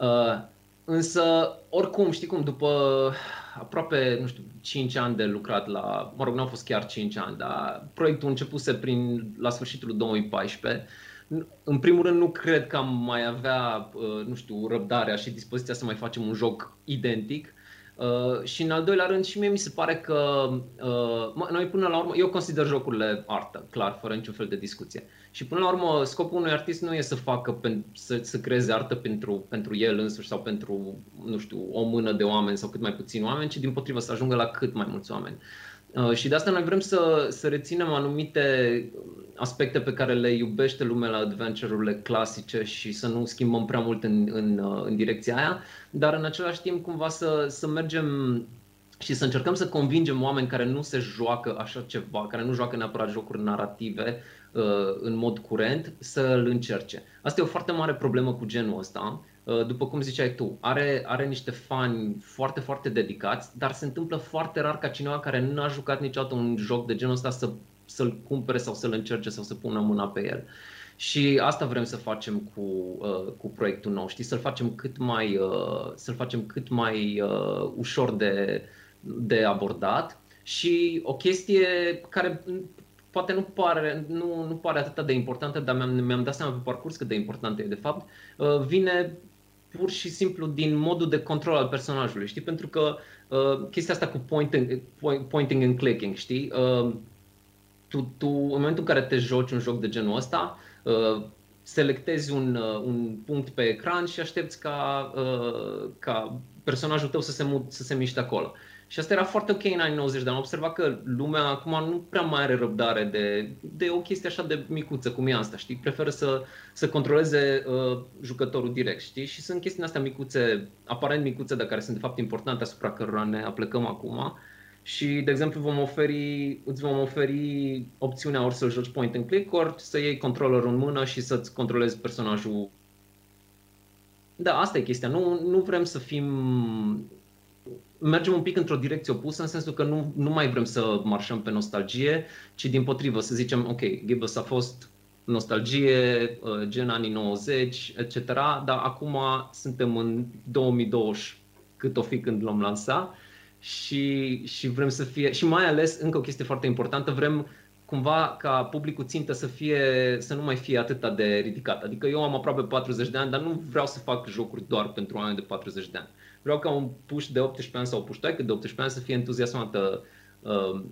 Uh, însă, oricum, știi cum, după aproape, nu știu, 5 ani de lucrat la, mă rog, nu au fost chiar 5 ani, dar proiectul începuse prin, la sfârșitul 2014, în primul rând, nu cred că am mai avea, uh, nu știu, răbdarea și dispoziția să mai facem un joc identic. Uh, și în al doilea rând și mie mi se pare că uh, noi până la urmă, eu consider jocurile artă, clar, fără niciun fel de discuție. Și până la urmă scopul unui artist nu e să facă, pen, să, să creeze artă pentru, pentru el însuși sau pentru, nu știu, o mână de oameni sau cât mai puțini oameni, ci din potrivă să ajungă la cât mai mulți oameni. Uh, și de asta noi vrem să, să reținem anumite aspecte pe care le iubește lumea la adventure-urile clasice și să nu schimbăm prea mult în, în, uh, în direcția aia, dar în același timp cumva să, să mergem și să încercăm să convingem oameni care nu se joacă așa ceva, care nu joacă neapărat jocuri narrative uh, în mod curent, să îl încerce. Asta e o foarte mare problemă cu genul ăsta. Uh, după cum ziceai tu, are, are niște fani foarte, foarte dedicați, dar se întâmplă foarte rar ca cineva care nu a jucat niciodată un joc de genul ăsta să, să-l cumpere sau să-l încerce sau să pună mâna pe el. Și asta vrem să facem cu, uh, cu proiectul nou, știi? Să-l facem cât mai, uh, să-l facem cât mai uh, ușor de, de abordat și o chestie care poate nu pare, nu, nu pare atât de importantă, dar mi-am, mi-am dat seama pe parcurs cât de importantă e de fapt, uh, vine pur și simplu din modul de control al personajului, știi? Pentru că uh, chestia asta cu pointing, point, pointing and clicking, știi? Uh, tu, tu, în momentul în care te joci un joc de genul ăsta, uh, selectezi un, uh, un punct pe ecran și aștepți ca, uh, ca personajul tău să se, mut, să se miște acolo. Și asta era foarte ok în anii 90, dar am observat că lumea acum nu prea mai are răbdare de, de o chestie așa de micuță cum e asta, știi? Preferă să, să controleze uh, jucătorul direct, știi? Și sunt chestiile astea micuțe, aparent micuțe, dar care sunt de fapt importante asupra cărora ne aplecăm acum. Și, de exemplu, vom oferi, îți vom oferi opțiunea ori să joci point and click, ori să iei controllerul în mână și să-ți controlezi personajul da, asta e chestia. Nu, nu vrem să fim mergem un pic într-o direcție opusă, în sensul că nu, nu mai vrem să marșăm pe nostalgie, ci din potrivă să zicem, ok, Gibbous a fost nostalgie, uh, gen anii 90, etc., dar acum suntem în 2020, cât o fi când l-am lansat și, și vrem să fie, și mai ales, încă o chestie foarte importantă, vrem cumva ca publicul țintă să, fie, să nu mai fie atât de ridicat. Adică eu am aproape 40 de ani, dar nu vreau să fac jocuri doar pentru oameni de 40 de ani vreau ca un puș de 18 ani sau o puștoaică de 18 ani să fie entuziasmată uh,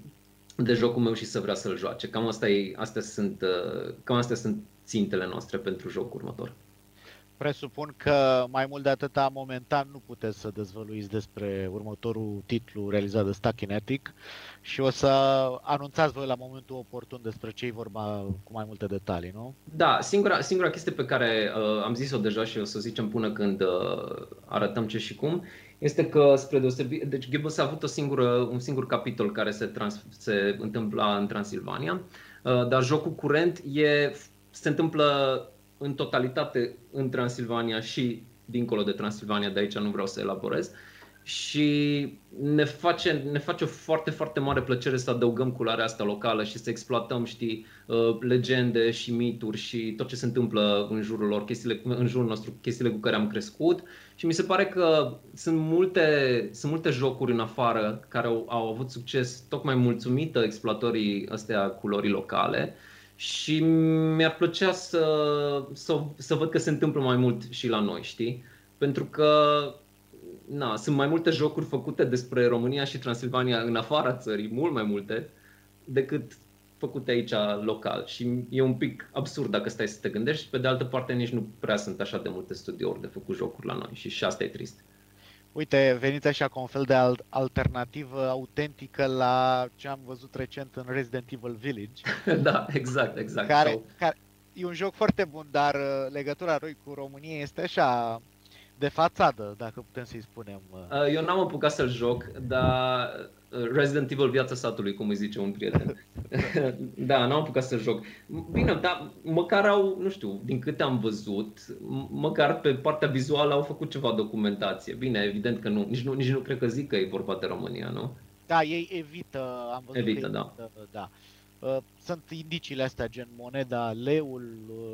de jocul meu și să vrea să-l joace. Cam, asta e, astea sunt, uh, cam astea sunt țintele noastre pentru jocul următor. Presupun că mai mult de atâta momentan nu puteți să dezvăluiți despre următorul titlu realizat de Stakinetic și o să anunțați voi la momentul oportun despre ce vorba cu mai multe detalii, nu? Da, singura, singura chestie pe care uh, am zis-o deja și o să zicem până când uh, arătăm ce și cum, este că spre deosebire, deci Gibbons a avut o singură, un singur capitol care se, trans, se întâmpla în Transilvania, uh, dar jocul curent e, se întâmplă în totalitate în Transilvania și dincolo de Transilvania, de aici nu vreau să elaborez. Și ne face, ne face o foarte, foarte mare plăcere să adăugăm culoarea asta locală și să exploatăm, știi, uh, legende și mituri și tot ce se întâmplă în jurul lor, chestiile, în jurul nostru, chestiile cu care am crescut. Și mi se pare că sunt multe, sunt multe jocuri în afară care au, au avut succes tocmai mulțumită exploatării astea culorii locale și mi-ar plăcea să, să, să văd că se întâmplă mai mult și la noi, știi? Pentru că na, sunt mai multe jocuri făcute despre România și Transilvania în afara țării, mult mai multe, decât făcute aici local. Și e un pic absurd dacă stai să te gândești. Pe de altă parte, nici nu prea sunt așa de multe studiouri de făcut jocuri la noi și și asta e trist. Uite, veniți așa cu un fel de alternativă autentică la ce am văzut recent în Resident Evil Village. da, exact, exact. Care, care e un joc foarte bun, dar uh, legătura lui cu România este așa de fațadă, dacă putem să-i spunem. Uh. Uh, eu n-am apucat să-l joc, dar Resident Evil Viața Satului, cum îi zice un prieten. da, n-am apucat să joc. Bine, dar măcar au, nu știu, din câte am văzut, măcar pe partea vizuală au făcut ceva documentație. Bine, evident că nu, nici nu, nici nu cred că zic că e vorba de România, nu? Da, ei evită, am văzut evită, da. Evită, da. Uh, sunt indiciile astea, gen moneda, leul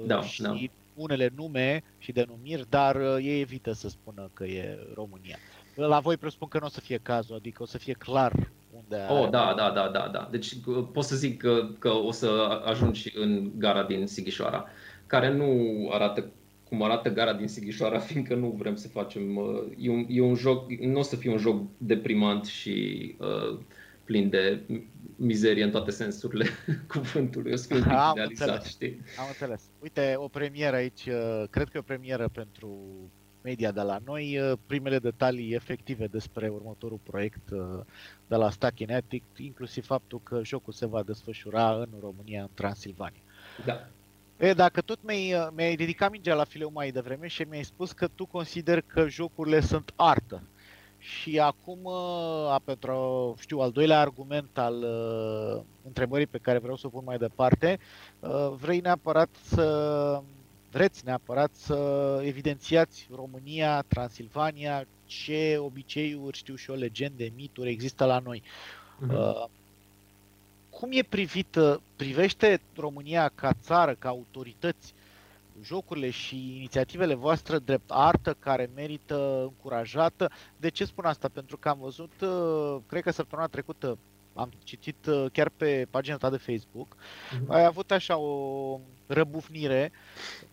da, și da. Unele nume și denumiri, dar ei evită să spună că e România. La voi presupun că nu o să fie cazul, adică o să fie clar unde Oh, da, da, da, da, da. Deci pot să zic că, că o să ajungi în gara din Sighișoara, care nu arată cum arată gara din Sighișoara, fiindcă nu vrem să facem... Uh, e un, e un joc, nu o să fie un joc deprimant și uh, plin de mizerie în toate sensurile cuvântului. O să fie un pic Am idealizat, înțeles. știi? Am înțeles. Uite, o premieră aici, uh, cred că e o premieră pentru media de la noi, primele detalii efective despre următorul proiect de la Stakinetic, inclusiv faptul că jocul se va desfășura în România, în Transilvania. Da. E, dacă tot mi-ai, mi-ai ridicat mingea la fileu mai devreme și mi-ai spus că tu consideri că jocurile sunt artă. Și acum, a, pentru, știu, al doilea argument al uh, întrebării pe care vreau să o pun mai departe, uh, vrei neapărat să, vreți neapărat să evidențiați România, Transilvania, ce obiceiuri, știu și o legende, mituri există la noi. Uh-huh. Uh, cum e privită, privește România ca țară, ca autorități, jocurile și inițiativele voastre drept artă care merită încurajată. De ce spun asta? Pentru că am văzut, uh, cred că săptămâna trecută, am citit uh, chiar pe pagina ta de Facebook, uh-huh. ai avut așa o răbufnire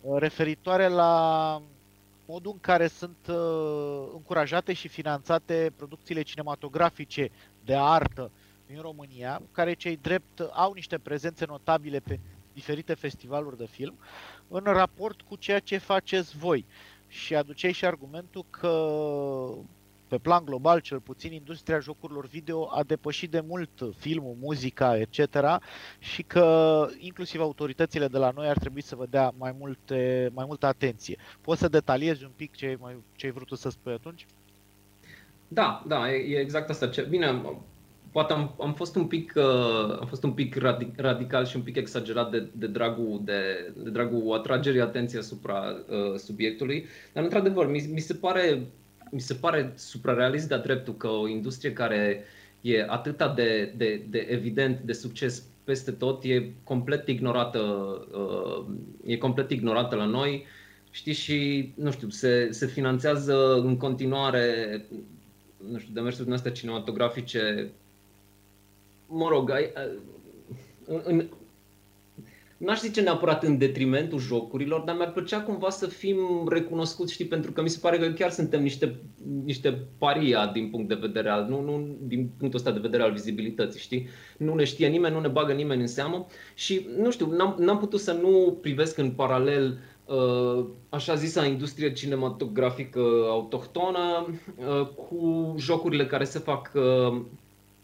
uh, referitoare la modul în care sunt încurajate și finanțate producțiile cinematografice de artă din România, care cei drept au niște prezențe notabile pe diferite festivaluri de film, în raport cu ceea ce faceți voi. Și aduceai și argumentul că pe plan global, cel puțin, industria jocurilor video a depășit de mult filmul, muzica, etc. și că inclusiv autoritățile de la noi ar trebui să vă dea mai, multe, mai multă atenție. Poți să detaliezi un pic ce ai, mai, ce ai vrut să spui atunci? Da, da, e, e exact asta. Bine, poate am, am fost un pic, uh, am fost un pic radical și un pic exagerat de, de, dragul, de, de dragul atragerii atenției asupra uh, subiectului, dar într-adevăr mi, mi se pare mi se pare suprarealist de-a dreptul că o industrie care e atât de, de, de evident de succes peste tot e complet ignorată, uh, e complet ignorată la noi. Știți, și, nu știu, se, se finanțează în continuare, nu știu, demersurile noastre cinematografice mă rog, ai, în, în, n-aș zice neapărat în detrimentul jocurilor, dar mi-ar plăcea cumva să fim recunoscuți, știi, pentru că mi se pare că chiar suntem niște, niște paria din punct de vedere al, nu, nu din punctul ăsta de vedere al vizibilității, știi? Nu ne știe nimeni, nu ne bagă nimeni în seamă și, nu știu, n-am, n-am putut să nu privesc în paralel uh, așa zisa industrie cinematografică autohtonă uh, cu jocurile care se fac uh,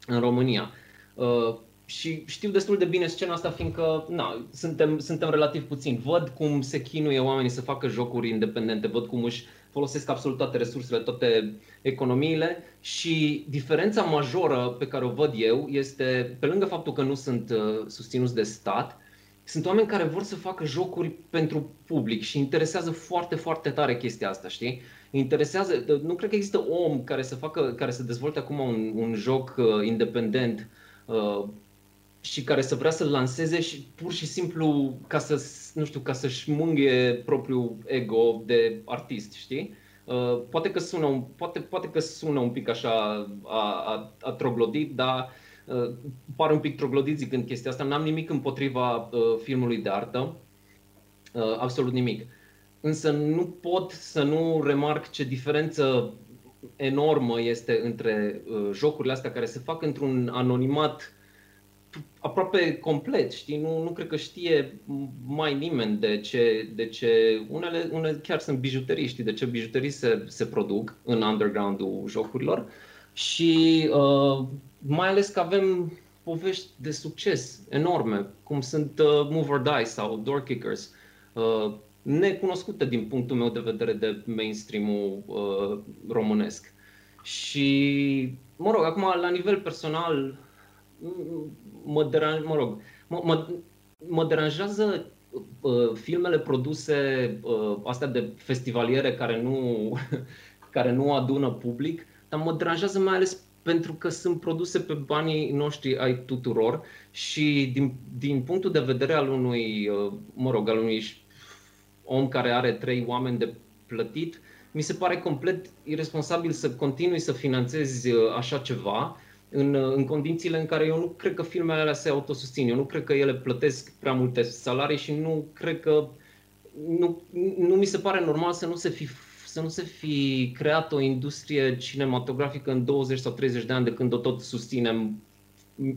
în România. Uh, și știu destul de bine scena asta, fiindcă na, suntem, suntem relativ puțini. Văd cum se chinuie oamenii să facă jocuri independente, văd cum își folosesc absolut toate resursele, toate economiile și diferența majoră pe care o văd eu este, pe lângă faptul că nu sunt uh, susținuți de stat, sunt oameni care vor să facă jocuri pentru public și interesează foarte, foarte tare chestia asta, știi? Interesează, nu cred că există om care să facă, care să dezvolte acum un, un joc uh, independent uh, Uh, și care să vrea să-l lanseze și pur și simplu ca să, nu știu, ca să-și mânghe propriul ego de artist, știi? Uh, poate, că sună un, poate, poate că sună un pic așa a, a, a troglodit, dar uh, pare un pic troglodit zicând chestia asta. N-am nimic împotriva uh, filmului de artă, uh, absolut nimic. Însă nu pot să nu remarc ce diferență enormă este între uh, jocurile astea care se fac într-un anonimat aproape complet, știi? Nu, nu cred că știe mai nimeni de ce, de ce unele, unele chiar sunt bijuterii, știi? De ce bijuterii se, se produc în underground-ul jocurilor și uh, mai ales că avem povești de succes enorme, cum sunt uh, Move or Die sau Door Kickers. Uh, necunoscută din punctul meu de vedere de mainstream-ul uh, românesc. Și, mă rog, acum la nivel personal, mă, deran, mă rog, mă, mă, mă deranjează uh, filmele produse, uh, astea de festivaliere care nu, care nu adună public, dar mă deranjează mai ales pentru că sunt produse pe banii noștri ai tuturor și din, din punctul de vedere al unui, uh, mă rog, al unui om care are trei oameni de plătit, mi se pare complet irresponsabil să continui să finanțezi uh, așa ceva în, uh, în condițiile în care eu nu cred că filmele alea se autosusțin. Eu nu cred că ele plătesc prea multe salarii și nu cred că nu, nu mi se pare normal să nu se fi să nu se fi creat o industrie cinematografică în 20 sau 30 de ani de când o tot susținem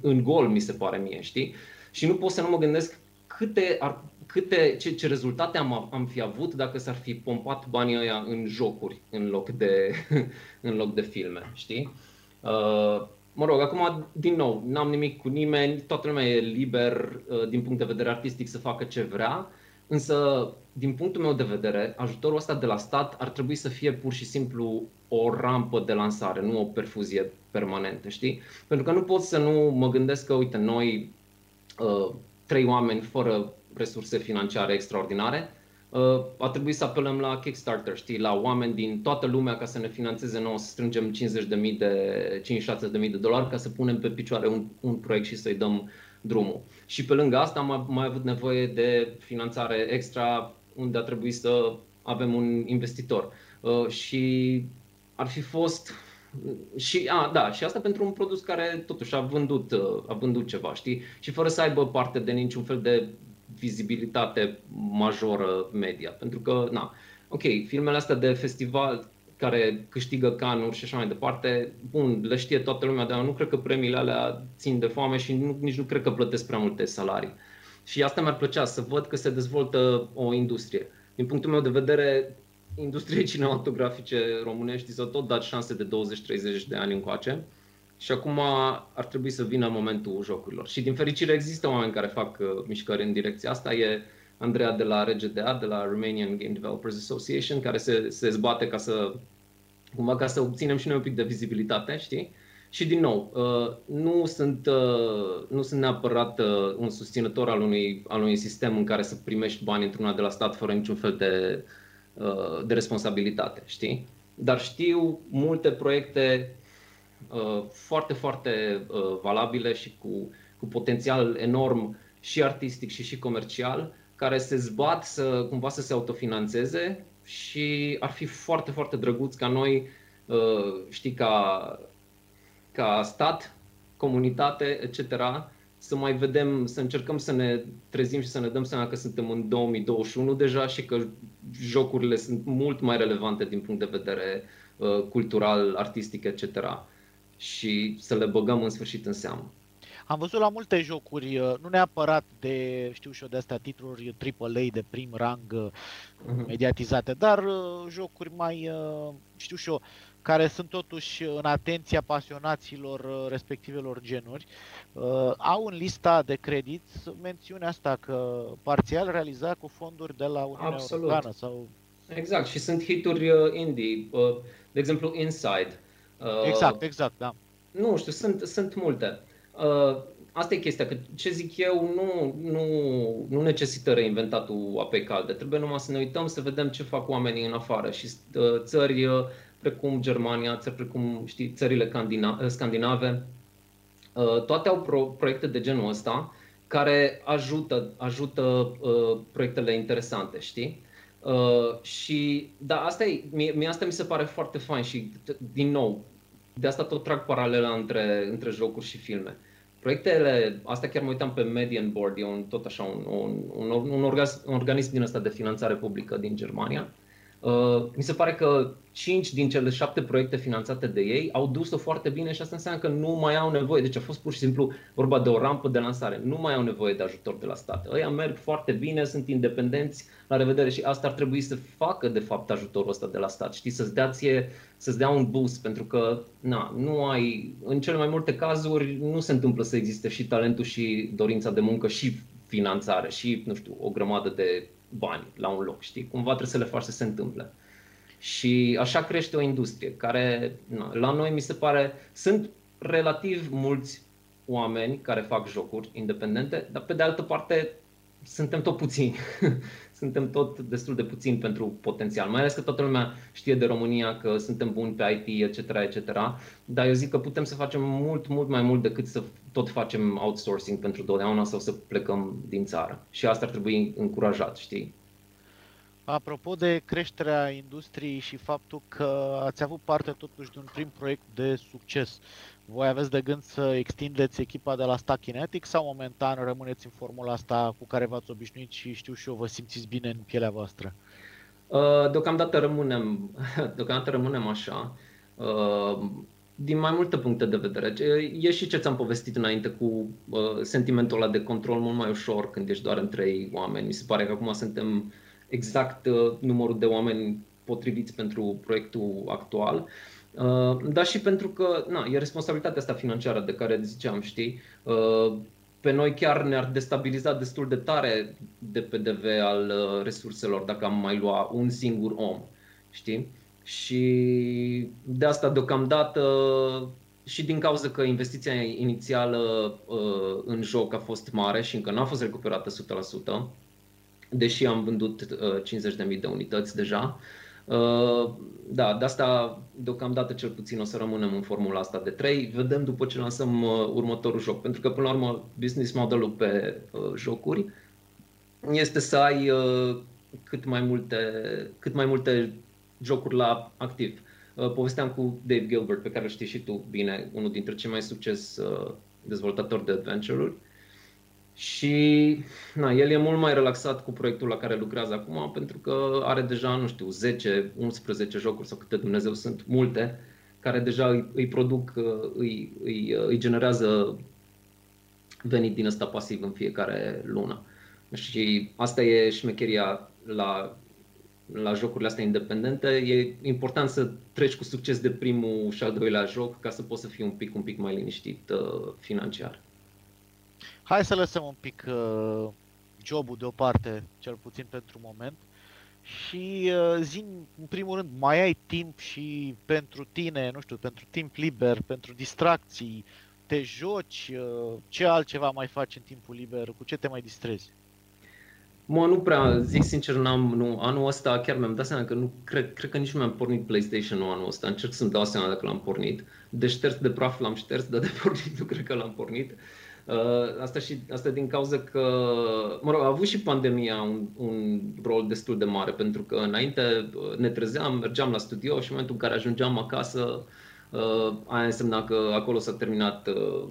în gol, mi se pare mie, știi? Și nu pot să nu mă gândesc câte ar câte, ce, ce rezultate am, am fi avut dacă s-ar fi pompat banii ăia în jocuri în loc de, în loc de filme, știi? Uh, mă rog, acum, din nou, n-am nimic cu nimeni, toată lumea e liber uh, din punct de vedere artistic să facă ce vrea, însă, din punctul meu de vedere, ajutorul ăsta de la stat ar trebui să fie pur și simplu o rampă de lansare, nu o perfuzie permanentă, știi? Pentru că nu pot să nu mă gândesc că, uite, noi, uh, trei oameni fără resurse financiare extraordinare, uh, a trebuit să apelăm la Kickstarter, știi, la oameni din toată lumea ca să ne financeze nouă, să strângem 50.000 de, 56.000 de dolari ca să punem pe picioare un, un proiect și să-i dăm drumul. Și pe lângă asta am mai avut nevoie de finanțare extra unde a trebuit să avem un investitor. Uh, și ar fi fost și, a, da, și asta pentru un produs care totuși a vândut, uh, a vândut ceva, știi? Și fără să aibă parte de niciun fel de vizibilitate majoră media. Pentru că, na, ok, filmele astea de festival care câștigă canuri și așa mai departe, bun, le știe toată lumea, dar nu cred că premiile alea țin de foame și nu, nici nu cred că plătesc prea multe salarii. Și asta mi-ar plăcea, să văd că se dezvoltă o industrie. Din punctul meu de vedere, industriei cinematografice românești s-au tot dat șanse de 20-30 de ani încoace și acum ar trebui să vină momentul jocurilor. Și din fericire există oameni care fac uh, mișcări în direcția asta. E Andreea de la RGDA, de la Romanian Game Developers Association, care se, se zbate ca să, cumva ca să obținem și noi un pic de vizibilitate, știi? Și din nou, uh, nu sunt, uh, nu sunt neapărat uh, un susținător al unui, al unui sistem în care să primești bani într-una de la stat fără niciun fel de, de responsabilitate, știi? Dar știu multe proiecte foarte, foarte valabile și cu, cu potențial enorm și artistic și și comercial, care se zbat să cumva să se autofinanțeze și ar fi foarte, foarte drăguț ca noi, știi, ca ca stat, comunitate, etc., să mai vedem, să încercăm să ne trezim și să ne dăm seama că suntem în 2021 deja și că jocurile sunt mult mai relevante din punct de vedere uh, cultural, artistic, etc. Și să le băgăm în sfârșit în seamă. Am văzut la multe jocuri, uh, nu neapărat de, știu și eu, de astea titluri AAA de prim rang uh-huh. mediatizate, dar uh, jocuri mai, știu și eu, care sunt totuși în atenția pasionaților uh, respectivelor genuri, uh, au în lista de credit mențiunea asta că parțial realizat cu fonduri de la Uniunea Absolut. Europeană sau Exact, și sunt hituri uh, indie, uh, de exemplu Inside. Uh, exact, exact, da. Nu știu, sunt, sunt multe. Uh, asta e chestia, că ce zic eu nu, nu, nu necesită reinventatul apei calde. Trebuie numai să ne uităm să vedem ce fac oamenii în afară și uh, țări uh, precum Germania, țări precum știi, țările scandinave, uh, toate au pro- proiecte de genul ăsta care ajută, ajută uh, proiectele interesante, știi? Uh, și da, asta e, mie, mie asta mi se pare foarte fain și din nou, de asta tot trag paralela între, între jocuri și filme. Proiectele, asta chiar mă uitam pe Median Board, e un, tot așa un, un, un, un, orgas, un organism din ăsta de finanțare publică din Germania. Uh, mi se pare că 5 din cele 7 proiecte finanțate de ei au dus-o foarte bine și asta înseamnă că nu mai au nevoie. Deci a fost pur și simplu vorba de o rampă de lansare. Nu mai au nevoie de ajutor de la stat. Ăia merg foarte bine, sunt independenți, la revedere și asta ar trebui să facă de fapt ajutorul ăsta de la stat. Știi, să-ți dea, ție, să-ți dea un boost pentru că na, nu ai, în cele mai multe cazuri nu se întâmplă să existe și talentul și dorința de muncă și finanțare și, nu știu, o grămadă de bani la un loc, știi? Cumva trebuie să le faci să se întâmple. Și așa crește o industrie care, na, la noi mi se pare, sunt relativ mulți oameni care fac jocuri independente, dar pe de altă parte suntem tot puțini. suntem tot destul de puțini pentru potențial. Mai ales că toată lumea știe de România că suntem buni pe IT, etc., etc. Dar eu zic că putem să facem mult, mult mai mult decât să tot facem outsourcing pentru totdeauna sau să plecăm din țară. Și asta ar trebui încurajat, știi? Apropo de creșterea industriei și faptul că ați avut parte totuși de un prim proiect de succes, voi aveți de gând să extindeți echipa de la Stack Kinetic sau momentan rămâneți în formula asta cu care v-ați obișnuit și știu și eu, vă simțiți bine în pielea voastră? Uh, deocamdată rămânem, deocamdată rămânem așa. Uh, din mai multe puncte de vedere. E și ce ți-am povestit înainte cu uh, sentimentul ăla de control mult mai ușor când ești doar în trei oameni. Mi se pare că acum suntem exact uh, numărul de oameni potriviți pentru proiectul actual. Uh, dar și pentru că na, e responsabilitatea asta financiară de care ziceam, știi? Uh, pe noi chiar ne-ar destabiliza destul de tare de PDV al uh, resurselor dacă am mai lua un singur om, știi? Și de asta deocamdată și din cauza că investiția inițială uh, în joc a fost mare și încă nu a fost recuperată 100%, deși am vândut uh, 50.000 de unități deja, uh, da, de asta deocamdată cel puțin o să rămânem în formula asta de 3. Vedem după ce lansăm uh, următorul joc, pentru că până la urmă business modelul pe uh, jocuri este să ai uh, cât mai multe, cât mai multe jocuri la activ. Uh, povesteam cu Dave Gilbert, pe care îl știi și tu bine, unul dintre cei mai succes uh, dezvoltatori de adventure-uri. Și na, el e mult mai relaxat cu proiectul la care lucrează acum pentru că are deja, nu știu, 10, 11 jocuri sau câte Dumnezeu sunt, multe, care deja îi, îi produc, uh, îi, îi, îi generează venit din ăsta pasiv în fiecare lună. Și asta e șmecheria la la jocurile astea independente, e important să treci cu succes de primul și al doilea joc ca să poți să fii un pic, un pic mai liniștit uh, financiar. Hai să lăsăm un pic uh, jobul deoparte, cel puțin pentru moment, și uh, zi în primul rând, mai ai timp și pentru tine, nu știu, pentru timp liber, pentru distracții, te joci, uh, ce altceva mai faci în timpul liber, cu ce te mai distrezi? Mă, nu prea, zic sincer, n-am, nu, anul ăsta chiar mi-am dat seama că nu, cred, cred că nici nu mi-am pornit PlayStation-ul anul ăsta, încerc să-mi dau seama dacă l-am pornit. De șters de praf l-am șters, dar de pornit nu cred că l-am pornit. Uh, asta, și, asta din cauza că, mă rog, a avut și pandemia un, un rol destul de mare, pentru că înainte uh, ne trezeam, mergeam la studio și în momentul în care ajungeam acasă, uh, aia însemna că acolo s-a terminat uh,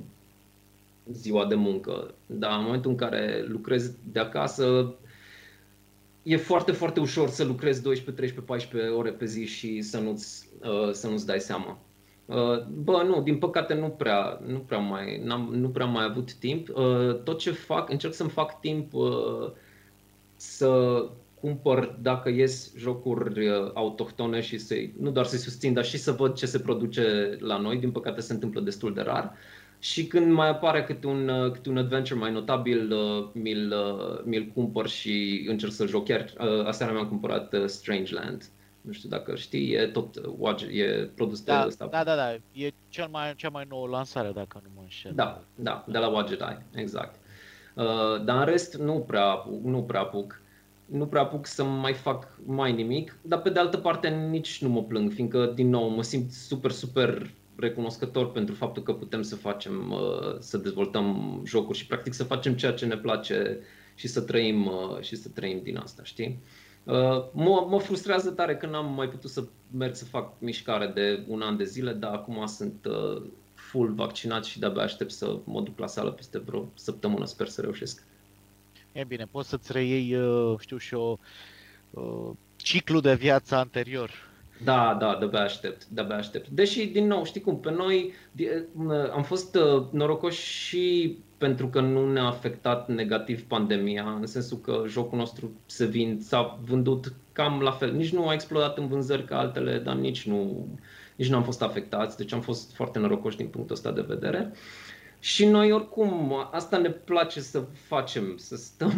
ziua de muncă. Dar în momentul în care lucrezi de acasă, e foarte, foarte ușor să lucrezi 12, 13, 14 ore pe zi și să nu-ți, uh, să nu-ți dai seama. Uh, bă, nu, din păcate nu prea, nu prea mai, n-am, nu prea mai avut timp. Uh, tot ce fac, încerc să-mi fac timp uh, să cumpăr dacă ies jocuri uh, autohtone și să nu doar să-i susțin, dar și să văd ce se produce la noi. Din păcate se întâmplă destul de rar. Uh, și când mai apare câte un, uh, câte un adventure mai notabil, uh, mi-l, uh, mi-l cumpăr și încerc să joc. Chiar aseară mi-am cumpărat Strangeland. Nu știu dacă știi, e tot e produs da, de ăsta. Da, da, da, e cel mai, cea mai nouă lansare, dacă nu mă înșel. Da, da, de la Wadget exact. Uh, dar în rest nu prea, nu prea apuc. Nu prea apuc să mai fac mai nimic, dar pe de altă parte nici nu mă plâng, fiindcă, din nou, mă simt super, super recunoscător pentru faptul că putem să facem, uh, să dezvoltăm jocuri și practic să facem ceea ce ne place și să trăim, uh, și să trăim din asta, știi? Uh, mă, mă frustrează tare că n-am mai putut să merg să fac mișcare de un an de zile, dar acum sunt full vaccinat și de-abia aștept să mă duc la sală peste vreo săptămână, sper să reușesc. E bine, poți să-ți reiei, știu și eu, ciclu de viață anterior da, da, de-abia aștept, de-abia aștept. Deși, din nou, știi cum, pe noi am fost uh, norocoși și pentru că nu ne-a afectat negativ pandemia, în sensul că jocul nostru se vind, s-a vândut cam la fel. Nici nu a explodat în vânzări ca altele, dar nici nu, nici nu am fost afectați, deci am fost foarte norocoși din punctul ăsta de vedere. Uh, și noi oricum, asta ne place să facem, să stăm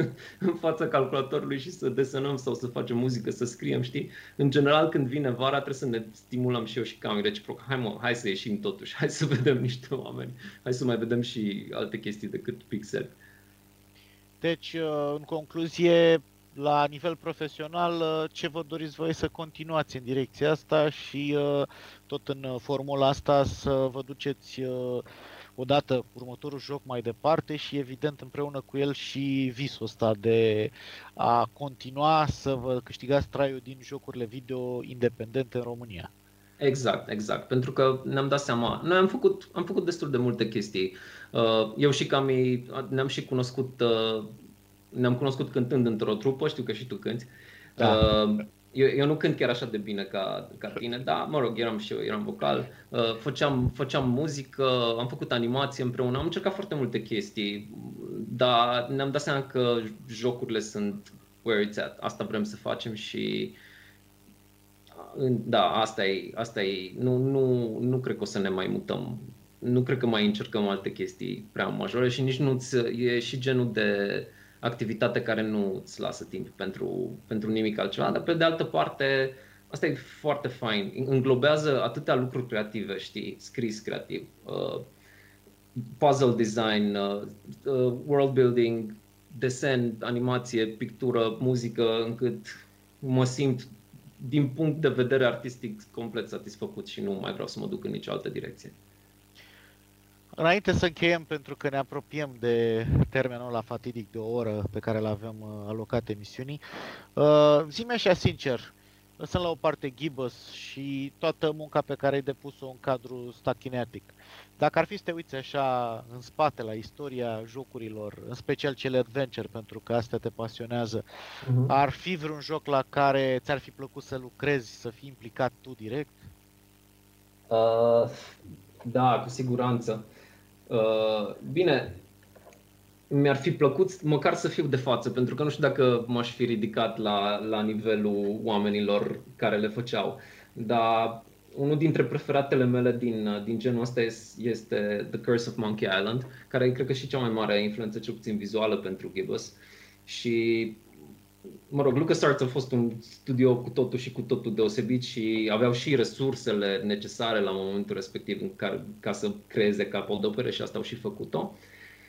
în fața calculatorului și să desenăm sau să facem muzică, să scriem, știi? În general, când vine vara, trebuie să ne stimulăm și eu și Cam reciproc. Hai mă, hai să ieșim totuși, hai să vedem niște oameni, hai să mai vedem și alte chestii decât pixel. Deci, uh, în concluzie, la nivel profesional, uh, ce vă doriți voi să continuați în direcția asta și uh, tot în formula asta să vă duceți odată următorul joc mai departe și evident împreună cu el și visul ăsta de a continua să vă câștigați traiul din jocurile video independente în România. Exact, exact. Pentru că ne-am dat seama, noi am făcut, am făcut destul de multe chestii. Uh, eu și Cami ne-am și cunoscut, uh, ne-am cunoscut cântând într-o trupă, știu că și tu cânti. Da. Uh, eu, eu nu cânt chiar așa de bine ca, ca tine, dar mă rog, eram și eu, eram vocal, uh, făceam, făceam muzică, am făcut animație împreună, am încercat foarte multe chestii, dar ne-am dat seama că jocurile sunt where it's at, asta vrem să facem și da, asta e, asta e, nu, nu, nu cred că o să ne mai mutăm, nu cred că mai încercăm alte chestii prea majore și nici nu e și genul de uh, activitate care nu îți lasă timp pentru, pentru nimic altceva, dar pe de altă parte, asta e foarte fain. Înglobează atâtea lucruri creative, știi, scris creativ, uh, puzzle design, uh, uh, world building, desen, animație, pictură, muzică, încât mă simt din punct de vedere artistic complet satisfăcut și nu mai vreau să mă duc în nicio altă direcție. Înainte să încheiem, pentru că ne apropiem de termenul la fatidic de o oră pe care îl avem uh, alocat emisiunii, uh, zi-mi așa sincer, lăsând la o parte Gibbous și toată munca pe care ai depus-o în cadrul Stachinetic, dacă ar fi să te uiți așa în spate la istoria jocurilor, în special cele adventure, pentru că astea te pasionează, uh-huh. ar fi vreun joc la care ți-ar fi plăcut să lucrezi, să fii implicat tu direct? Uh, da, cu siguranță. Uh, bine, mi-ar fi plăcut măcar să fiu de față, pentru că nu știu dacă m-aș fi ridicat la, la nivelul oamenilor care le făceau. Dar unul dintre preferatele mele din, din genul ăsta este The Curse of Monkey Island, care e, cred că, și cea mai mare influență, cel puțin vizuală, pentru Gibbous. Și, mă rog, LucasArts a fost un studio cu totul și cu totul deosebit și aveau și resursele necesare la momentul respectiv în care, ca să creeze capodopere și asta au și făcut-o.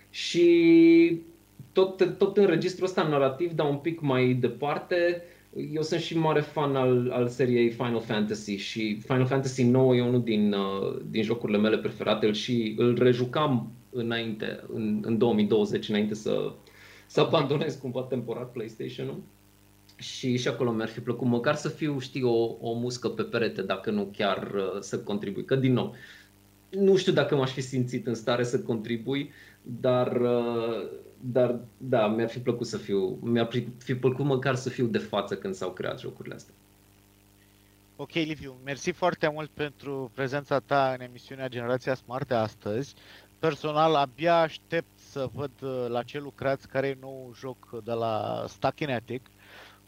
Și tot, tot în registrul ăsta narrativ, dar un pic mai departe, eu sunt și mare fan al, al seriei Final Fantasy și Final Fantasy 9 e unul din, uh, din jocurile mele preferate și îl rejucam înainte, în, în 2020, înainte să, să abandonez cumva temporar PlayStation-ul. Și și acolo mi-ar fi plăcut măcar să fiu, știi, o, o muscă pe perete, dacă nu chiar uh, să contribui. Că, din nou, nu știu dacă m-aș fi simțit în stare să contribui, dar, uh, dar da, mi-ar fi plăcut să fiu, mi-ar fi plăcut măcar să fiu de față când s-au creat jocurile astea. Ok, Liviu, mersi foarte mult pentru prezența ta în emisiunea Generația Smart de astăzi. Personal, abia aștept să văd uh, la ce lucrați, care e nou joc de la Stakinetic.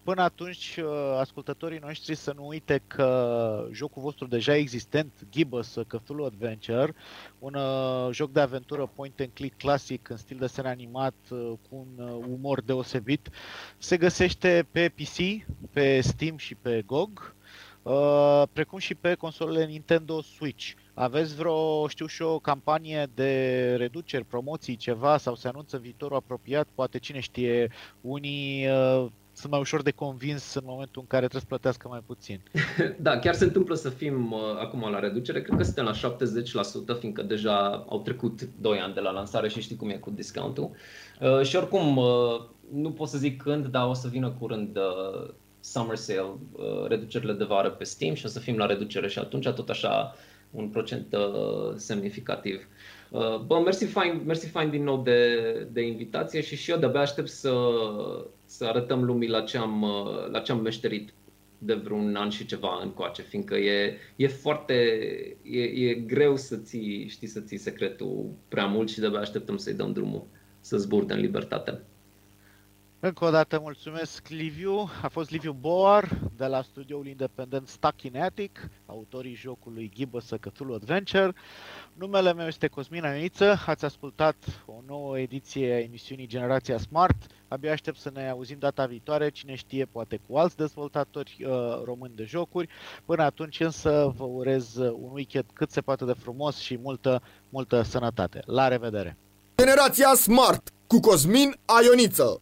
Până atunci, uh, ascultătorii noștri să nu uite că jocul vostru deja existent, Gibbous Cthulhu Adventure, un uh, joc de aventură point and click clasic în stil de sen animat uh, cu un umor deosebit, se găsește pe PC, pe Steam și pe GOG, precum și pe consolele Nintendo Switch. Aveți vreo, știu și o campanie de reduceri, promoții, ceva sau se anunță viitorul apropiat? Poate cine știe, unii sunt mai ușor de convins în momentul în care trebuie să plătească mai puțin. Da, chiar se întâmplă să fim uh, acum la reducere. Cred că suntem la 70%, fiindcă deja au trecut 2 ani de la lansare și știi cum e cu discountul. Uh, și oricum, uh, nu pot să zic când, dar o să vină curând uh, summer sale, uh, reducerile de vară pe Steam și o să fim la reducere și atunci tot așa un procent uh, semnificativ. Uh, bă, mersi fain, mersi fain din nou de, de invitație și și eu de-abia aștept să, să arătăm lumii la ce am, uh, la ce am meșterit de vreun an și ceva încoace, fiindcă e, e foarte, e, e greu să ții, știi, să ții secretul prea mult și de-abia așteptăm să-i dăm drumul să zburde în libertate. Încă o dată mulțumesc Liviu, a fost Liviu Boar de la studioul independent Stuck in Attic, autorii jocului Gibbous Cthulhu Adventure. Numele meu este Cosmin Aniță, ați ascultat o nouă ediție a emisiunii Generația Smart. Abia aștept să ne auzim data viitoare, cine știe, poate cu alți dezvoltatori uh, români de jocuri. Până atunci însă vă urez un weekend cât se poate de frumos și multă, multă sănătate. La revedere! Generația Smart cu Cosmin Aioniță